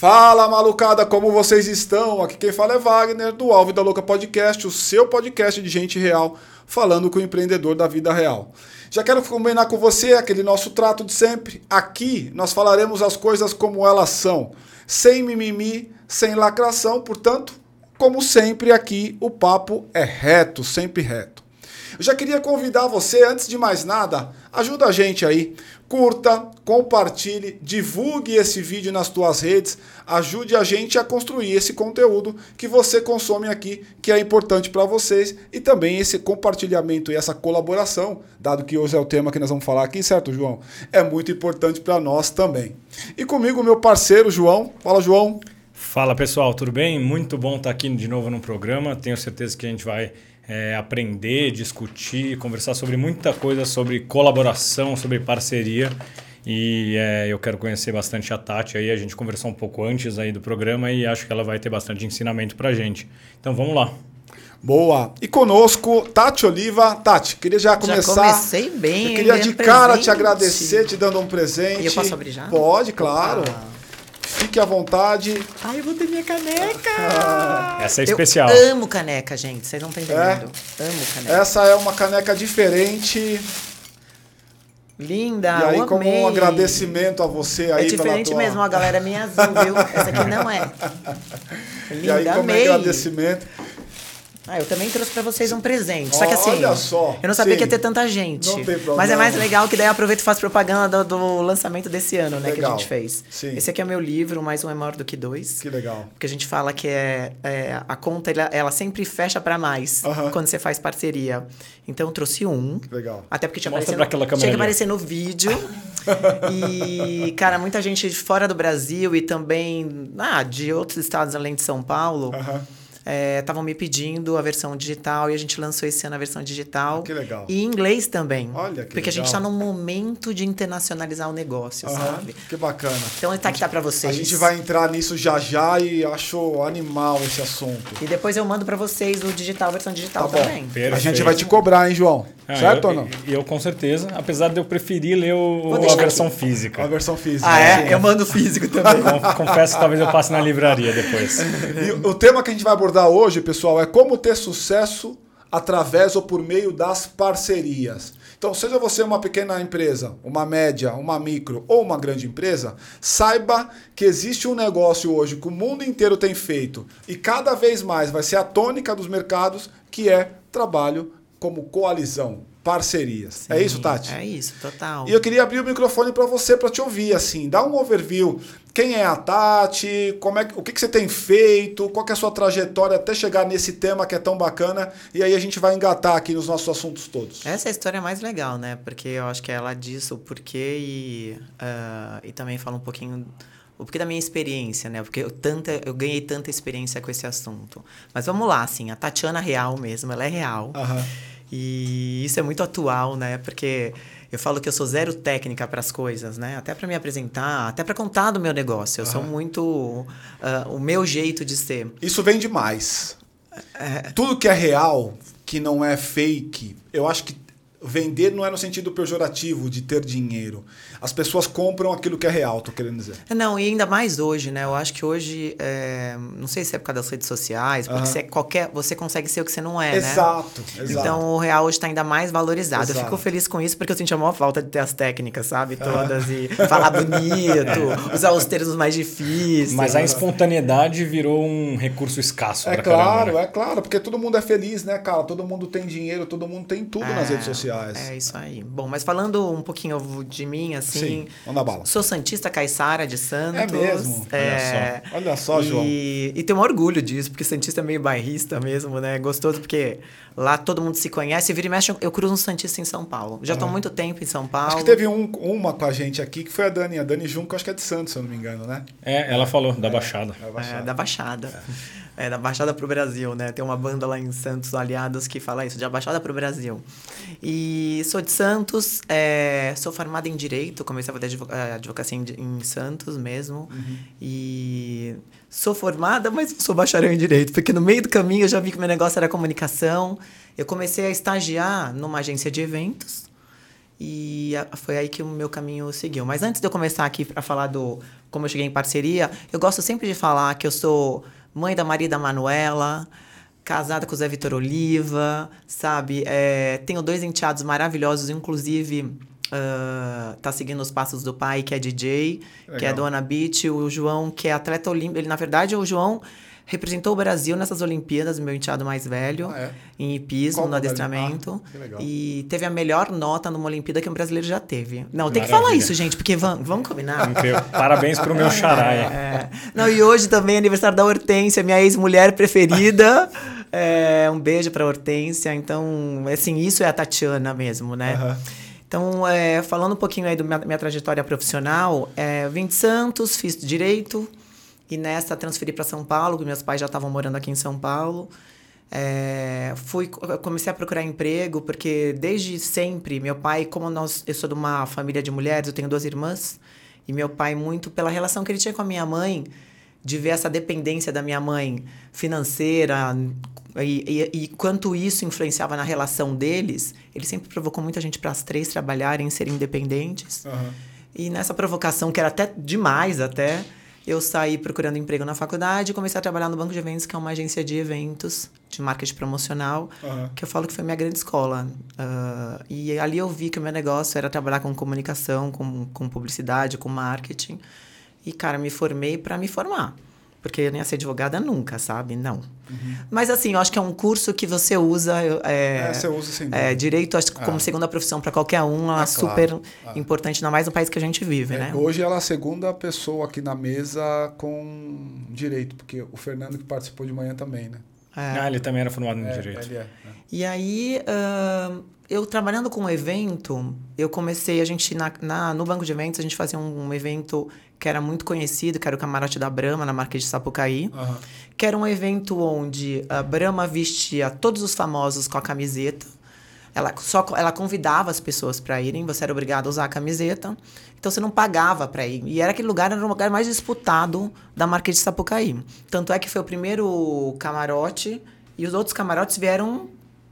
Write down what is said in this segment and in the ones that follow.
Fala malucada, como vocês estão? Aqui quem fala é Wagner, do Alvo da Louca Podcast, o seu podcast de gente real, falando com o empreendedor da vida real. Já quero combinar com você aquele nosso trato de sempre. Aqui nós falaremos as coisas como elas são, sem mimimi, sem lacração, portanto, como sempre aqui o papo é reto, sempre reto. Eu já queria convidar você, antes de mais nada, ajuda a gente aí. Curta, compartilhe, divulgue esse vídeo nas tuas redes, ajude a gente a construir esse conteúdo que você consome aqui, que é importante para vocês, e também esse compartilhamento e essa colaboração, dado que hoje é o tema que nós vamos falar aqui, certo, João? É muito importante para nós também. E comigo, meu parceiro João. Fala, João. Fala pessoal, tudo bem? Muito bom estar aqui de novo no programa. Tenho certeza que a gente vai é, aprender, discutir, conversar sobre muita coisa, sobre colaboração, sobre parceria. E é, eu quero conhecer bastante a Tati aí. A gente conversou um pouco antes aí do programa e acho que ela vai ter bastante ensinamento pra gente. Então vamos lá. Boa. E conosco, Tati Oliva. Tati, queria já começar. Já comecei bem. Eu queria de cara te agradecer, te dando um presente. E eu posso abrir já? Pode, claro. Ah. Fique à vontade. Ai, eu vou ter minha caneca! Essa é especial. Eu amo caneca, gente. Vocês não estão entendendo. É? Amo caneca. Essa é uma caneca diferente. Linda, E aí, eu como amei. um agradecimento a você aí É diferente pela tua... mesmo, a galera é minha azul, viu? Essa aqui não é. Linda, E aí, como amei. agradecimento. Ah, eu também trouxe pra vocês um presente. Só que assim, Olha só. eu não sabia Sim. que ia ter tanta gente. Não tem problema. Mas é mais legal que daí eu aproveito e faço propaganda do, do lançamento desse ano, né? Legal. Que a gente fez. Sim. Esse aqui é meu livro, mais um é maior do que dois. Que legal. Porque a gente fala que é, é, a conta ela, ela sempre fecha pra mais Aham. quando você faz parceria. Então eu trouxe um. Que legal. Até porque tinha, Mostra aparecido, pra tinha que aparecer no vídeo. e, cara, muita gente de fora do Brasil e também ah, de outros estados além de São Paulo Aham. Estavam me pedindo a versão digital e a gente lançou esse ano a versão digital. Que legal. E em inglês também. Olha que Porque a gente legal. está num momento de internacionalizar o negócio, Aham. sabe? Que bacana. Então tá que tá pra vocês. A gente vai entrar nisso já já e acho animal esse assunto. E depois eu mando pra vocês o digital, a versão digital Tá também. Perfeito. A gente vai te cobrar, hein, João? Ah, certo eu, ou não? Eu, com certeza, apesar de eu preferir ler o, a versão aqui. física. A versão física. Ah, é? Sim. Eu mando físico também. Con- Confesso que talvez eu passe na livraria depois. E o tema que a gente vai abordar hoje, pessoal, é como ter sucesso através ou por meio das parcerias. Então, seja você uma pequena empresa, uma média, uma micro ou uma grande empresa, saiba que existe um negócio hoje que o mundo inteiro tem feito e cada vez mais vai ser a tônica dos mercados, que é trabalho como coalizão, parcerias. é isso, Tati? É isso, total. E eu queria abrir o microfone para você, para te ouvir, assim. Dá um overview. Quem é a Tati? Como é, o que, que você tem feito? Qual é a sua trajetória até chegar nesse tema que é tão bacana? E aí a gente vai engatar aqui nos nossos assuntos todos. Essa é a história mais legal, né? Porque eu acho que ela diz o porquê e, ah, e também fala um pouquinho o porquê da minha experiência, né? Porque eu, tanta, eu ganhei tanta experiência com esse assunto. Mas vamos lá, assim, a Tatiana real mesmo, ela é real. Aham. E isso é muito atual, né? Porque eu falo que eu sou zero técnica para as coisas, né? Até para me apresentar, até para contar do meu negócio. Eu sou muito ah, o meu jeito de ser. Isso vem demais. Tudo que é real, que não é fake, eu acho que vender não é no sentido pejorativo de ter dinheiro. As pessoas compram aquilo que é real, tô querendo dizer. Não, e ainda mais hoje, né? Eu acho que hoje, é, não sei se é por causa das redes sociais, porque Aham. você, é qualquer, você consegue ser o que você não é, né? exato, exato. Então o real hoje está ainda mais valorizado. Eu Exato. fico feliz com isso porque eu senti a maior falta de ter as técnicas, sabe? Todas. E falar bonito, usar os termos mais difíceis. Mas a espontaneidade virou um recurso escasso. É claro, caramba, né? é claro, porque todo mundo é feliz, né, cara? Todo mundo tem dinheiro, todo mundo tem tudo nas É, redes sociais. É isso aí. Bom, mas falando um pouquinho de mim, assim. Sim, vamos dar bala. Sou Santista Caiçara de Santos. É mesmo? É, Olha só. Olha só, e, João. E tenho um orgulho disso, porque Santista é meio bairrista mesmo, né? Gostoso, porque lá todo mundo se conhece. Vira e mexe, eu cruzo um Santista em São Paulo. Já estou há muito tempo em São Paulo. Acho que teve um- uma com a gente aqui que foi a Dani. A Dani Junco, acho que é de Santos, se eu não me engano, né? É, ela falou, da Baixada. É, É, Baixada. da Baixada. É. da Baixada pro Brasil, né? Tem uma banda lá em Santos, Aliados, que fala isso, de Baixada pro Brasil. E sou de Santos, é, sou formada em Direito, comecei a fazer eh, advocacia em, em Santos mesmo. E sou formada, mas sou bacharel em Direito, porque no meio do caminho eu já vi que meu negócio era comunicação. Eu comecei a estagiar numa agência de eventos. E foi aí que o meu caminho seguiu. Mas antes de eu começar aqui para falar do como eu cheguei em parceria, eu gosto sempre de falar que eu sou mãe da Maria da Manuela, casada com o Zé Vitor Oliva, sabe? É, tenho dois enteados maravilhosos, inclusive ah, tá seguindo os passos do pai, que é DJ, que é Legal. do Ana Beach, o João, que é atleta olímpico. Ele, na verdade, o João representou o Brasil nessas Olimpíadas, meu enteado mais velho, Ah, é? em hipismo, Qual no modalidade? adestramento. Ah, que legal. E teve a melhor nota numa Olimpíada que um brasileiro já teve. Não, tem que Maravilha. falar isso, gente, porque vamos, vamos combinar. Incrível. Parabéns pro meu xará. é. É. Não, e hoje também é aniversário da Hortência, minha ex-mulher preferida. É, um beijo pra Hortência. Então, assim, isso é a Tatiana mesmo, né? Aham. Então, é, falando um pouquinho aí da minha, minha trajetória profissional, é, vim de Santos, fiz direito e nessa transferi para São Paulo, que meus pais já estavam morando aqui em São Paulo. É, fui, comecei a procurar emprego porque desde sempre meu pai, como nós, eu sou de uma família de mulheres, eu tenho duas irmãs e meu pai muito pela relação que ele tinha com a minha mãe, de ver essa dependência da minha mãe financeira e, e, e quanto isso influenciava na relação deles, ele sempre provocou muita gente para as três trabalharem, serem independentes. Aham. E nessa provocação, que era até demais até, eu saí procurando emprego na faculdade e comecei a trabalhar no Banco de Eventos, que é uma agência de eventos, de marketing promocional, Aham. que eu falo que foi minha grande escola. Ah, e ali eu vi que o meu negócio era trabalhar com comunicação, com, com publicidade, com marketing. E, cara, me formei para me formar. Porque eu nem ia ser advogada nunca, sabe? Não. Mas, assim, eu acho que é um curso que você usa... É, É, você usa sem é, direito, acho que como Ah. segunda profissão para qualquer um, ela Ah, é super claro. Ah. importante, ainda mais no país que a gente vive, É, né? Hoje ela é a segunda pessoa aqui na mesa com direito, porque o Fernando que participou de manhã também, né? É. Ah, ele também era formado em É, direito. ele é. é. E aí, ahn, eu trabalhando com um evento, eu comecei, a gente, na, na- no banco de eventos, a gente fazia um, um evento que era muito conhecido, que era o Camarote da Brahma, na Marquês de Sapucaí, Aham. que era um evento onde a Brahma vestia todos os famosos com a camiseta, ela, só, ela convidava as pessoas para irem, você era obrigado a usar a camiseta, então você não pagava para ir. E era aquele lugar, era o lugar mais disputado da Marquês de Sapucaí. Tanto é que foi o primeiro camarote e os outros camarotes vieram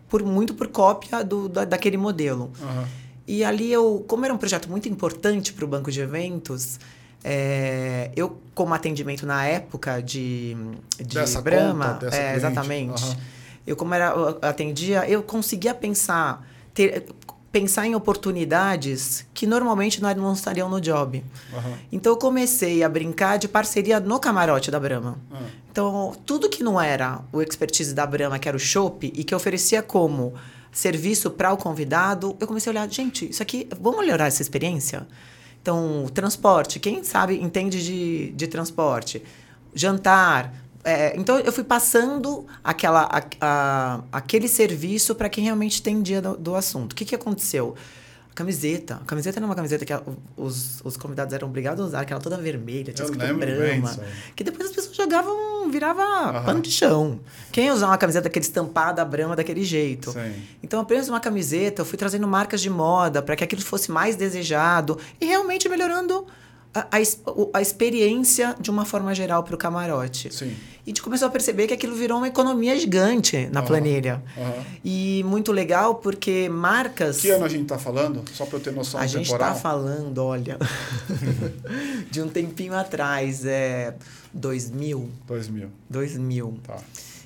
por muito por cópia do, da, daquele modelo. Aham. E ali eu, como era um projeto muito importante para o banco de eventos, é, eu, como atendimento na época de, de Dessa Brahma, conta, é, cliente. exatamente. Aham. Eu, como era, eu atendia, eu conseguia pensar, ter, pensar em oportunidades que normalmente nós não estariam no job. Aham. Então eu comecei a brincar de parceria no camarote da Brahma. Ah. Então, tudo que não era o expertise da Brahma, que era o chopp, e que oferecia como serviço para o convidado, eu comecei a olhar, gente, isso aqui, vamos melhorar essa experiência? Então, transporte, quem sabe entende de, de transporte? Jantar. É, então, eu fui passando aquela, a- a- aquele serviço para quem realmente entendia do, do assunto. O que, que aconteceu? Camiseta. A camiseta era uma camiseta que a- os, os convidados eram obrigados a usar, que era toda vermelha, tinha Eu escrito bem aí. Que depois as pessoas jogavam, virava Aham. pano de chão. Quem ia usar uma camiseta daquele estampada Brahma daquele jeito? Sim. Então, apenas uma camiseta, eu fui trazendo marcas de moda para que aquilo fosse mais desejado e realmente melhorando a, a, experiência de uma forma geral para o camarote. Sim. E a gente começou a perceber que aquilo virou uma economia gigante na Aham. planilha. Aham. E muito legal porque marcas. Que ano a gente tá falando? Só para eu ter noção A gente está falando, olha, de um tempinho atrás, é 2000, 2000. 2000. Tá.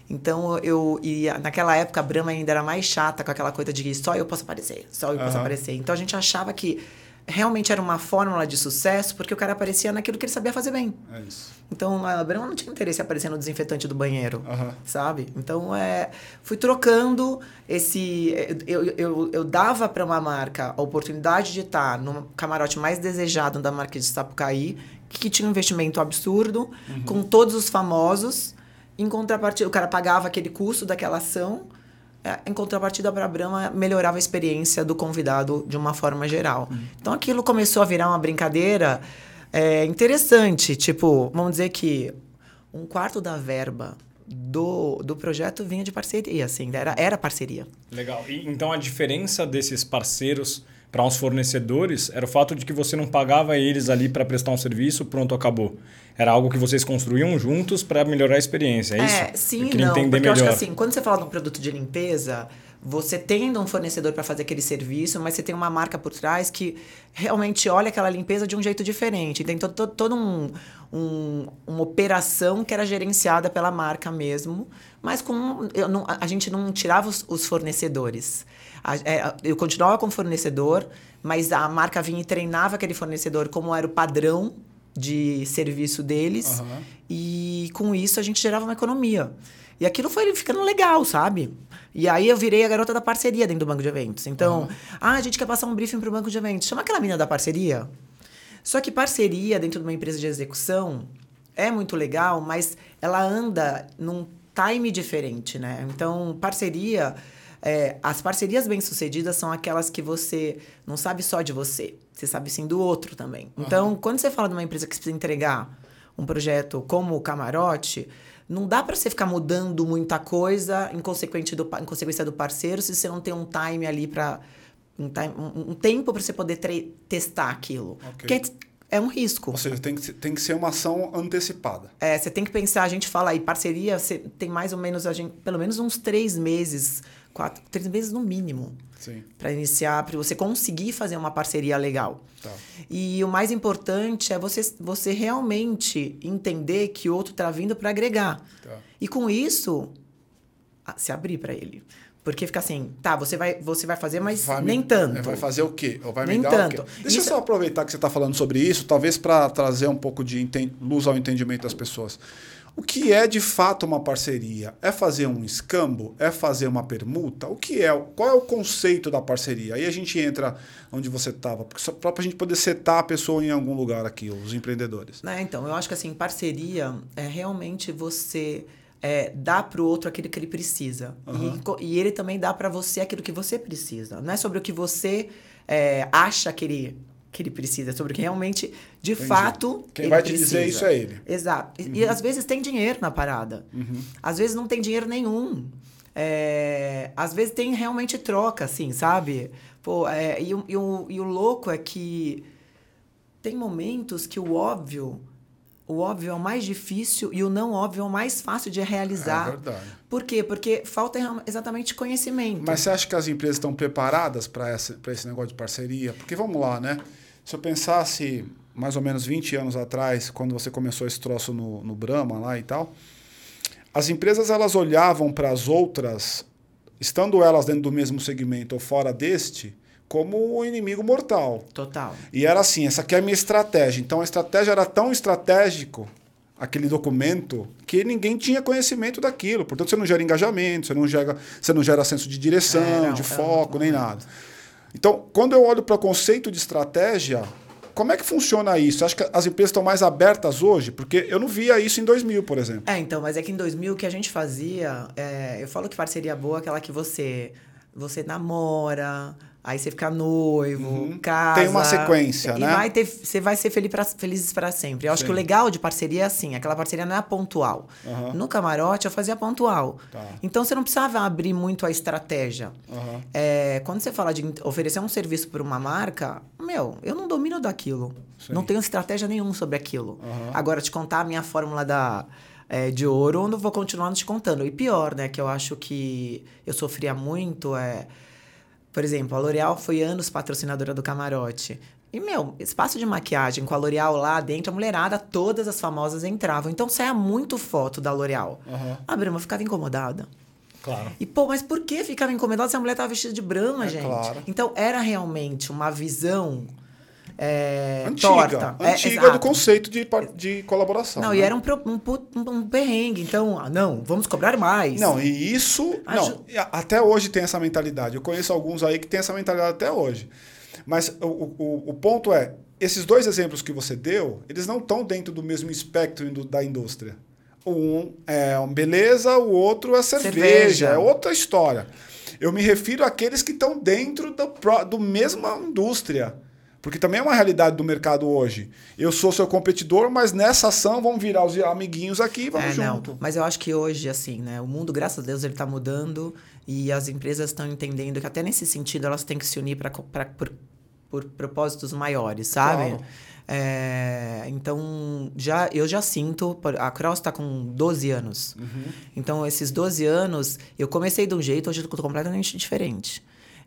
Então eu e naquela época a Brahma ainda era mais chata com aquela coisa de que só eu posso aparecer, só eu posso Aham. aparecer. Então a gente achava que realmente era uma fórmula de sucesso porque o cara aparecia naquilo que ele sabia fazer bem. É isso. Então a Brahma não tinha interesse em aparecer no desinfetante do banheiro. Aham. Sabe? Então, é, fui trocando esse. Eu, eu, eu dava para uma marca a oportunidade de estar no camarote mais desejado da marca de Sapucaí, que tinha um investimento absurdo, com todos os famosos. Em contrapartida, o cara pagava aquele custo daquela ação. É, Em contrapartida, para a Brahma melhorava a experiência do convidado de uma forma geral. Então aquilo começou a virar uma brincadeira é, interessante. Tipo, vamos dizer que um quarto da verba do, do projeto vinha de parceria, assim, era, era parceria. Legal. E, então a diferença desses parceiros para uns fornecedores era o fato de que você não pagava eles ali para prestar um serviço, pronto, acabou. Era algo que vocês construíam juntos para melhorar a experiência, é isso? sim eu queria não, entender porque eu melhor. acho que assim, quando você fala de um produto de limpeza, você tendo um fornecedor para fazer aquele serviço, mas você tem uma marca por trás que realmente olha aquela limpeza de um jeito diferente. Tem todo, todo, todo um, um, uma operação que era gerenciada pela marca mesmo, mas com eu não, a gente não tirava os, os fornecedores. A, é, eu continuava com fornecedor, mas a marca vinha e treinava aquele fornecedor como era o padrão de serviço deles. Aham. E com isso a gente gerava uma economia. E aquilo foi ficando legal, sabe? E aí eu virei a garota da parceria dentro do banco de eventos. Então, ah, a gente quer passar um briefing pro banco de eventos. Chama aquela mina da parceria. Só que parceria dentro de uma empresa de execução é muito legal, mas ela anda num time diferente, né? Então, parceria. É, as parcerias bem-sucedidas são aquelas que você não sabe só de você, você sabe sim do outro também. Então, quando você fala de uma empresa que precisa entregar um projeto como o Camarote, não dá para você ficar mudando muita coisa em, consequente do, em consequência do parceiro se você não tem um time ali para um, um- um tempo para você poder testar aquilo. Ok. Porque é um risco. Ou seja, tem que, ser- tem que ser uma ação antecipada. É, você tem que pensar, a gente fala aí, parceria, você tem mais ou menos, a gente, pelo menos uns três meses, quatro, três meses no mínimo, para iniciar, para você conseguir fazer uma parceria legal. Tá. E o mais importante é você, você realmente entender que o outro está vindo para agregar. Tá. E com isso, se abrir para ele. Porque fica assim, tá, você vai, você vai fazer, mas Vai me- nem tanto. é, Vai fazer o quê? Ou vai Nem me dar tanto. o quê? Deixa Isso- eu só aproveitar que você está falando sobre isso, talvez para trazer um pouco de luz ao entendimento das pessoas. O que é de fato uma parceria? É fazer um escambo? É fazer uma permuta? O que é? Qual é o conceito da parceria? Aí a gente entra onde você estava, só para a gente poder setar a pessoa em algum lugar aqui, os empreendedores. Né, então, eu acho que assim, parceria é realmente você é, dar pro outro aquilo que ele precisa. Aham. E, e ele também dá para você aquilo que você precisa. Não é sobre o que você é, acha que ele, que ele precisa, sobre o que realmente, de Entendi. fato, Quem vai te precisa. dizer isso é ele. Exato. E, e às vezes tem dinheiro na parada. Às vezes não tem dinheiro nenhum. É, às vezes tem realmente troca, assim, sabe? Pô, é, e, o- e, o, e o louco é que tem momentos que o óbvio, o óbvio é o mais difícil e o não óbvio é o mais fácil de realizar. É verdade. Por quê? Porque falta exatamente conhecimento. Mas você acha que as empresas estão preparadas para esse negócio de parceria? Porque vamos lá, né? Se eu pensasse mais ou menos 20 anos atrás, quando você começou esse troço no, no Brahma lá e tal, as empresas elas olhavam para as outras, estando elas dentro do mesmo segmento ou fora deste, como o inimigo mortal. Total. E era assim, essa aqui é a minha estratégia. Então a estratégia era tão estratégico, aquele documento, que ninguém tinha conhecimento daquilo. Portanto, você não gera engajamento, você não gera, você não gera senso de direção, É, não, de foco, um- nem nada. Então, quando eu olho para o conceito de estratégia, como é que funciona isso? Acho que as empresas estão mais abertas hoje? Porque eu não via isso em 2000, por exemplo. É, então, mas é que em 2000 o que a gente fazia, é, eu falo que parceria boa é aquela que você você namora, aí você fica noivo, casa. Uhum. Tem uma sequência, e né? vai ter, você vai ser feliz pra, felizes para sempre. Eu acho Sim. que o legal de parceria é assim, aquela parceria não é pontual. Aham. No camarote eu fazia pontual. Tá. Então você não precisava abrir muito a estratégia. Aham. É, quando você fala de oferecer um serviço para uma marca, meu, eu não domino daquilo. Sim. Não tenho estratégia nenhuma sobre aquilo. Agora, te contar a minha fórmula da, é, de ouro, eu não vou continuar te contando. E pior, né, que eu acho que eu sofria muito é... Por exemplo, a L'Oréal foi anos patrocinadora do Camarote. E, meu, espaço de maquiagem com a L'Oréal lá dentro, a mulherada, todas as famosas entravam. Então, saia muito foto da L'Oréal. Aham. A Brahma ficava incomodada. Claro. E, pô, mas por que ficava incomodado se a mulher tava vestida de Brahma, É gente? claro. Então, era realmente uma visão é, Antiga, torta. É, antiga exato. do conceito de, de colaboração. Não, né? e era um, um, um, perrengue. Então, ah, não, vamos cobrar mais. Não, e isso. Aju- Não, até hoje tem essa mentalidade. Eu conheço alguns aí que tem essa mentalidade até hoje. Mas o, o, o ponto é: esses dois exemplos que você deu, eles não estão dentro do mesmo espectro da indústria. Um é um beleza, o outro é cerveja, Cerveja. é outra história. Eu me refiro àqueles que estão dentro do, do mesma indústria. Porque também é uma realidade do mercado hoje. Eu sou seu competidor, mas nessa ação vamos virar os amiguinhos aqui e vamos É, não. junto. Mas eu acho que hoje, assim, né? O mundo, graças a Deus, ele tá mudando e as empresas estão entendendo que até nesse sentido elas têm que se unir pra, pra, por, por propósitos maiores, sabe? Claro. É, então, já, eu já sinto. A Cross está com 12 anos. Uhum. Então, esses 12 anos, eu comecei de um jeito, hoje eu estou completamente diferente.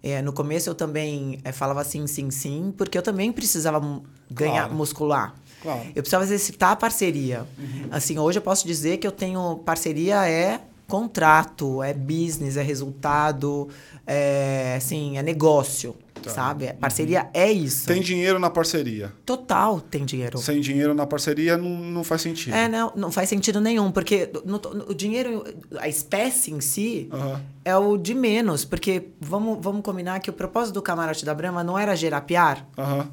É, no começo eu também é, falava sim, sim, sim, porque eu também precisava ganhar, Claro. muscular. Claro. Eu precisava exercitar a parceria. Uhum. Assim, hoje eu posso dizer que eu tenho parceria é contrato, é business, é resultado, é assim, é negócio, sabe? Parceria é isso. Tá. Uhum. Tem dinheiro na parceria. Total tem dinheiro. Sem dinheiro na parceria não, não faz sentido. É, não, não faz sentido nenhum, porque no- no- o dinheiro, a espécie em si, Aham. é o de menos, porque vamos, vamos combinar que o propósito do camarote da Brahma não era gerar piar. Aham.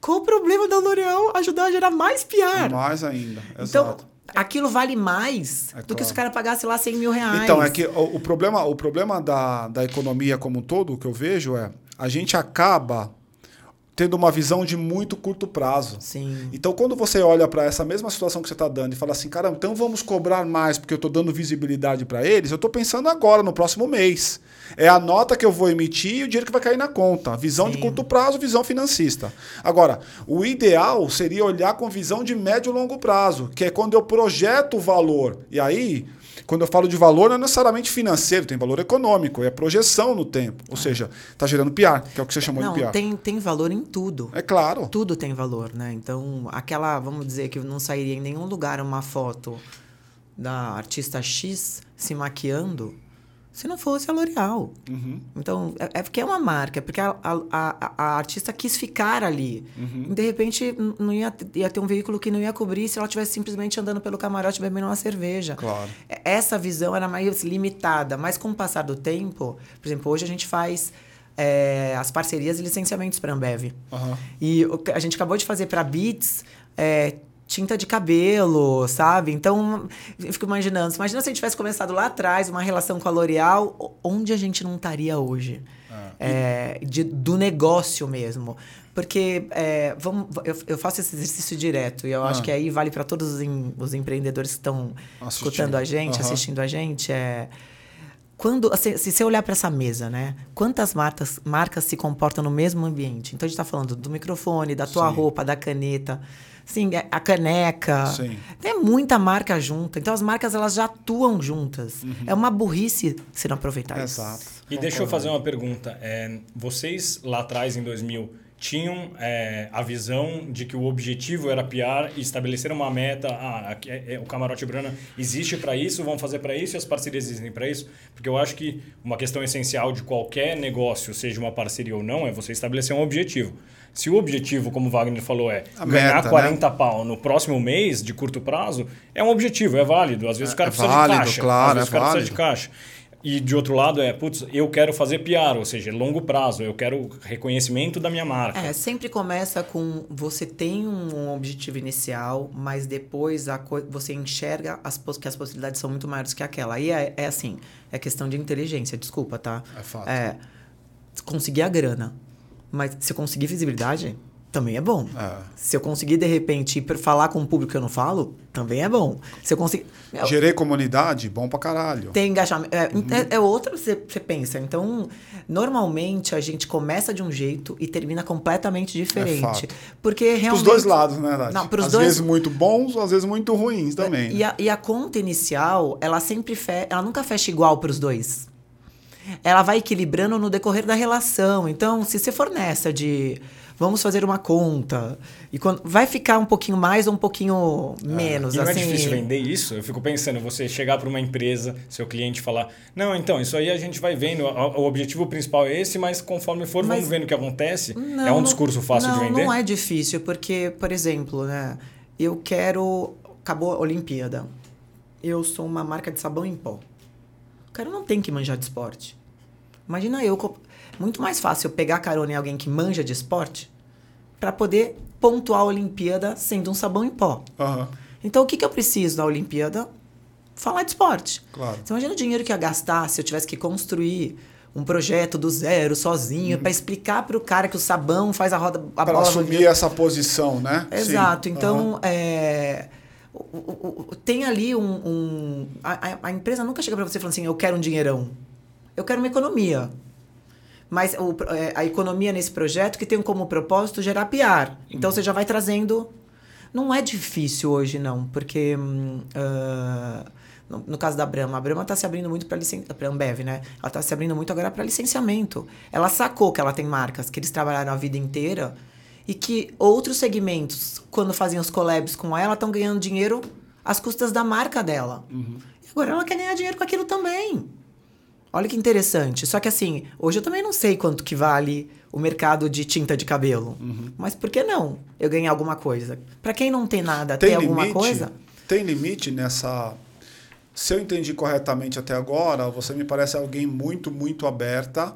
Qual o problema da L'Oréal ajudar a gerar mais piar? Mais ainda. Então, Exato. aquilo vale mais É do que se o cara pagasse lá 100 mil reais. Então, é que o, o problema, o problema da, da economia como um todo, o que eu vejo é a gente acaba tendo uma visão de muito curto prazo. Sim. Então, quando você olha para essa mesma situação que você está dando e fala assim, cara, então vamos cobrar mais porque eu estou dando visibilidade para eles, eu estou pensando agora, no próximo mês. É a nota que eu vou emitir e o dinheiro que vai cair na conta. Visão de Sim. curto prazo, visão financista. Agora, o ideal seria olhar com visão de médio e longo prazo, que é quando eu projeto o valor. E aí, quando eu falo de valor, não é necessariamente financeiro, tem valor econômico, é projeção no tempo. Ou seja, está gerando PR, que é o que você chamou Não, de PR. tem, tem valor em tudo. É claro. Tudo tem valor, né? Então, aquela, vamos dizer que não sairia em nenhum lugar uma foto da artista X se maquiando se não fosse a L'Oréal. Uhum. Então, é, é porque é uma marca, é porque a, a, a, a artista quis ficar ali. Uhum. De repente, não ia, ia ter um veículo que não ia cobrir se ela estivesse simplesmente andando pelo camarote bebendo uma cerveja. Claro. É- Essa visão era mais limitada, mas com o passar do tempo, por exemplo, hoje a gente faz é, as parcerias e licenciamentos para Ambev. Aham. E o que a gente acabou de fazer para Beats é, tinta de cabelo, sabe? Então, eu fico imaginando. Imagina se a gente tivesse começado lá atrás uma relação com a L'Oréal, onde a gente não estaria hoje? É, de- do negócio mesmo. Porque é, vamos, eu, eu faço esse exercício direto e eu acho Ah. que aí vale para todos os, em- os empreendedores que estão escutando a gente, Aham. assistindo a gente. É, quando assim, se você olhar para essa mesa, né? Quantas marcas, marcas se comportam no mesmo ambiente? Então a gente está falando do microfone, da tua Sim. roupa, da caneta, sim, é, a caneca. Sim. Tem muita marca junta. Então as marcas elas já atuam juntas. É uma burrice se não aproveitar isso. Uhum. Exato. E deixa eu fazer uma pergunta. É, vocês lá atrás, em 2000, tinham é, a visão de que o objetivo era PR e estabeleceram uma meta. Ah, é- é- o Camarote Brana existe para isso, vão fazer para isso e as parcerias existem para isso. Porque eu acho que uma questão essencial de qualquer negócio, seja uma parceria ou não, é você estabelecer um objetivo. Se o objetivo, como o Wagner falou, é A ganhar meta, né? 40 pau no próximo mês, de curto prazo, é um objetivo, é válido. Às vezes É- o cara é precisa válido, de caixa. claro, às vezes é o cara precisa de válido. caixa. E de outro lado é, putz, eu quero fazer PR, ou seja, longo prazo, eu quero reconhecimento da minha marca. É, sempre começa com você tem um objetivo inicial, mas depois a você enxerga as que as possibilidades são muito maiores que aquela. Aí é, é assim, é questão de inteligência, desculpa, tá? É fato. É, conseguir a grana. Mas se conseguir visibilidade, também é bom. É. Se eu conseguir, de repente, ir pra falar com um público que eu não falo, também é bom. Se eu conseguir. Meu, Gerei comunidade, bom pra caralho. tem engajamento. É, é, é outra você, você pensa. Então, normalmente a gente começa de um jeito e termina completamente diferente. fato. porque Pros realmente. dois lados, né, Nath? Não, pros às dois- vezes muito bons, às vezes muito ruins também. E né? a, e a conta inicial, ela sempre fe... ela nunca fecha igual para os dois. Ela vai equilibrando no decorrer da relação. Então, se você for nessa de vamos fazer uma conta e quando vai ficar um pouquinho mais ou um pouquinho menos, E não assim. é difícil vender isso? Eu fico pensando, você chegar para uma empresa, seu cliente falar, não, então, isso aí a gente vai vendo, o objetivo principal é esse, mas conforme for, Mas- vamos vendo o que acontece. Não, é um discurso fácil não, de vender? Não é difícil, porque, por exemplo, né? Eu quero. Acabou a Olimpíada. Eu sou uma marca de sabão em pó. O cara não tem que manjar de esporte. Imagina eu. Muito mais fácil eu pegar carona em alguém que manja de esporte para poder pontuar a Olimpíada sendo um sabão em pó. Aham, Então, o que, que eu preciso na Olimpíada? Falar de esporte. claro. Você imagina o dinheiro que ia gastar se eu tivesse que construir um projeto do zero, sozinho, para explicar para o cara que o sabão faz a roda a Para bola assumir essa posição, né? Exato. Sim. Então, Aham. é, o- o- o- tem ali um. um- a, a- a empresa nunca chega para você falando assim: eu quero um dinheirão. Eu quero uma economia. Mas o, é, a economia nesse projeto que tem como propósito gerar PR. Então você já vai trazendo. Não é difícil hoje, não, porque. ah, no, no caso da Brahma, a Brahma está se abrindo muito para licenciamento. Para Ambev, né? Ela está se abrindo muito agora para licenciamento. Ela sacou que ela tem marcas que eles trabalharam a vida inteira e que outros segmentos, quando faziam os collabs com ela, estão ganhando dinheiro às custas da marca dela. E agora ela quer ganhar dinheiro com aquilo também. Olha que interessante. Só que assim, hoje eu também não sei quanto que vale o mercado de tinta de cabelo. Mas por que não eu ganhar alguma coisa? Para quem não tem nada, Tem ter alguma coisa. Tem limite nessa. Se eu entendi corretamente até agora, você me parece alguém muito, muito aberta.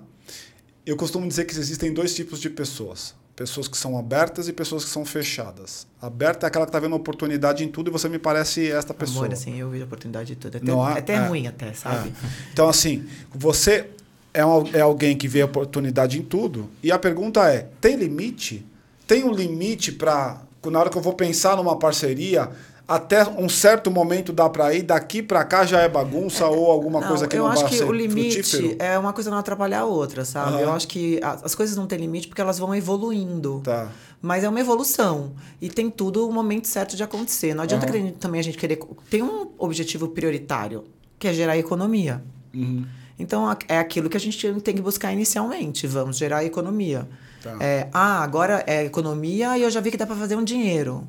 Eu costumo dizer que existem dois tipos de pessoas. Pessoas que são abertas e pessoas que são fechadas. Aberta é aquela que está vendo oportunidade em tudo e você me parece esta pessoa. Amor, assim, eu vejo oportunidade de tudo. Até, Não há- até é. ruim, até, sabe? É. Então, assim, você é, um- é alguém que vê oportunidade em tudo. E a pergunta é: tem limite? Tem um limite para. Na hora que eu vou pensar numa parceria, até um certo momento dá para ir, daqui para cá já é bagunça ou alguma coisa que eu não acho vai que ser o limite frutífero? é uma coisa não atrapalhar a outra, sabe? Aham. Eu acho que as coisas não têm limite porque elas vão evoluindo. Tá. Mas é uma evolução. E tem tudo o momento certo de acontecer. Não adianta que a gente- também a gente querer. Tem um objetivo prioritário, que é gerar economia. Uhum. Então é aquilo que a gente tem que buscar inicialmente. Vamos gerar economia. Tá. É, ah, agora é economia e eu já vi que dá para fazer um dinheiro.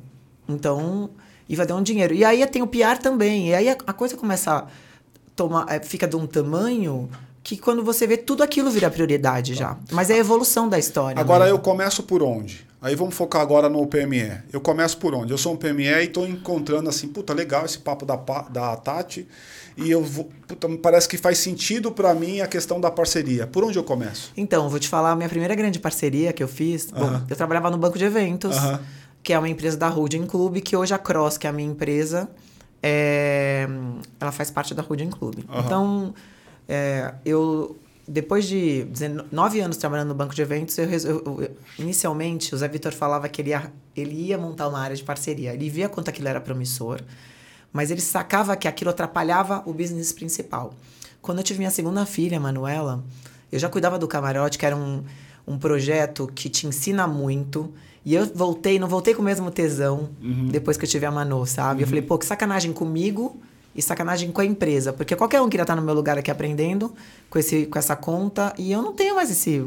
Então, e vai dar um dinheiro. E aí tem o PR também. E aí a, a coisa começa a tomar, é, fica de um tamanho que quando você vê tudo aquilo vira prioridade já. Mas é a evolução da história. Agora mesmo. eu começo por onde? Aí vamos focar agora no PME. Eu começo por onde? Eu sou um PME e estou encontrando assim, puta, legal esse papo da, da Tati. E eu vou, puta, parece que faz sentido para mim a questão da parceria. Por onde eu começo? Então, vou te falar, a minha primeira grande parceria que eu fiz. Bom, Aham. eu trabalhava no banco de eventos, Aham. Que é uma empresa da Holding Club, que hoje a Cross, que é a minha empresa, é, ela faz parte da Holding Club. Aham. Então, é, eu. Depois de 19 anos trabalhando no banco de eventos, eu, eu- eu- inicialmente o Zé Vitor falava que ele ia, ele ia montar uma área de parceria. Ele via quanto aquilo era promissor, mas ele sacava que aquilo atrapalhava o business principal. Quando eu tive minha segunda filha, Manuela, eu já cuidava do camarote, que era um, um projeto que te ensina muito. E eu voltei, não voltei com o mesmo tesão depois que eu tive a Manu, sabe? Eu falei, pô, que sacanagem comigo e sacanagem com a empresa. Porque qualquer um queria estar no meu lugar aqui aprendendo com, esse, com essa conta. E eu não tenho mais esse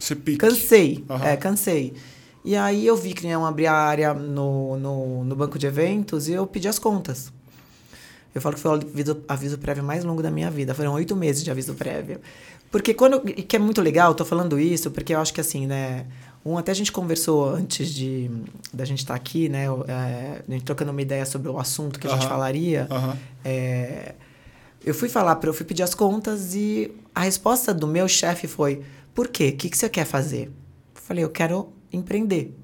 Esse pique. Cansei, Aham. é, cansei. E aí eu vi que iam abrir a área no, no, no banco de eventos e eu pedi as contas. Eu falo que foi o aviso, aviso prévio mais longo da minha vida. Foram oito meses de aviso prévio. Porque quando. E que é muito legal, tô falando isso, porque eu acho que assim, né? Um, até a gente conversou antes de da gente estar aqui, né? é, a gente trocando uma ideia sobre o assunto que a gente Aham. falaria. Aham. É, eu fui falar para eu fui pedir as contas e a resposta do meu chefe foi: "Por quê? O que que você quer fazer?" Eu falei: "Eu quero empreender.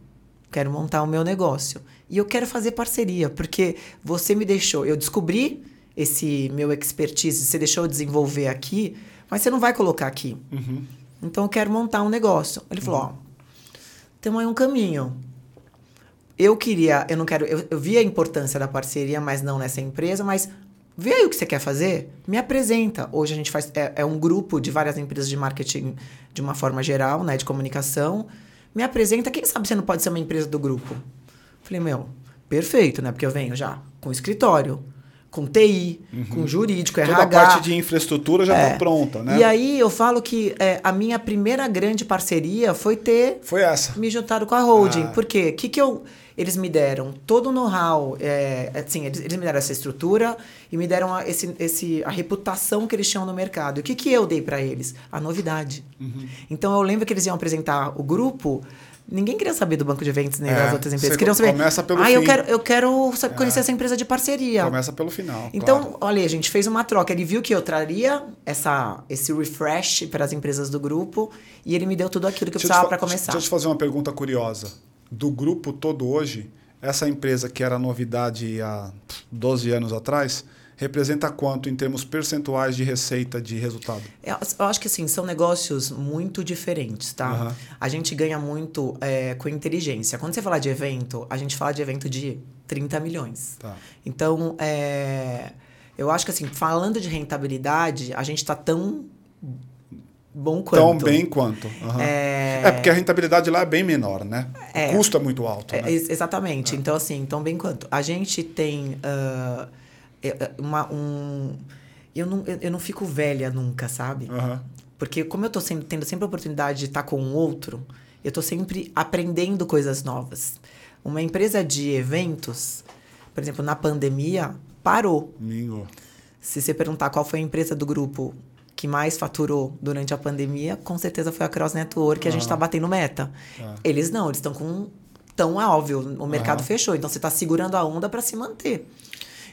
Quero montar o meu negócio e eu quero fazer parceria, porque você me deixou, eu descobri esse meu expertise, você deixou eu desenvolver aqui, mas você não vai colocar aqui. Uhum. Então eu quero montar um negócio." Ele falou: "Ó, temos aí um caminho. Eu queria, eu não quero, eu, eu vi a importância da parceria, mas não nessa empresa, mas vê aí o que você quer fazer, me apresenta. Hoje a gente faz, é, é um grupo de várias empresas de marketing de uma forma geral, né, de comunicação. Me apresenta, quem sabe você não pode ser uma empresa do grupo? Falei, meu, perfeito, né, porque eu venho já com escritório, com TI, com jurídico, Toda RH. a parte de infraestrutura já está É. pronta, né? E aí eu falo que é, a minha primeira grande parceria foi ter Foi essa. me juntaram com a holding. Ah. Por quê? O que, que eu. Eles me deram todo o know-how, é, assim, eles, eles me deram essa estrutura e me deram a, esse, esse, a reputação que eles tinham no mercado. E o que, que eu dei para eles? A novidade. Uhum. Então eu lembro que eles iam apresentar o grupo. Ninguém queria saber do banco de eventos nem É, das outras empresas. Queriam saber. começa pelo ah, eu fim." quero, eu quero sa- conhecer essa empresa de parceria. Começa pelo final. Então, claro. olha, a gente fez uma troca. Ele viu que eu traria essa, esse refresh para as empresas do grupo e ele me deu tudo aquilo que eu Deixa precisava te fa- para começar. Deixa eu te fazer uma pergunta curiosa. Do grupo todo hoje, essa empresa que era novidade há 12 anos atrás, representa quanto em termos percentuais de receita de resultado? Eu, acho que assim, são negócios muito diferentes, tá? Aham. A gente ganha muito é, com inteligência. Quando você fala de evento, a gente fala de evento de 30 milhões. Tá. Então, é, eu acho que assim, falando de rentabilidade, a gente tá tão bom quanto. Tão bem quanto. Uhum. É... é... porque a rentabilidade lá é bem menor, né? É, o custo é muito alto. É, né? Exatamente. É. Então, assim, tão bem quanto. A gente tem uh, uma, um. Eu não, eu não fico velha nunca, sabe? Uhum. Porque como eu tô sendo, tendo sempre a oportunidade de estar com o outro, eu tô sempre aprendendo coisas novas. Uma empresa de eventos, por exemplo, na pandemia, parou. Mingo. Se você perguntar qual foi a empresa do grupo que mais faturou durante a pandemia, com certeza foi a Cross Network, que uhum. a gente está batendo meta. Uhum. Eles não, eles estão com. Tão é óbvio, o mercado fechou, então você está segurando a onda para se manter.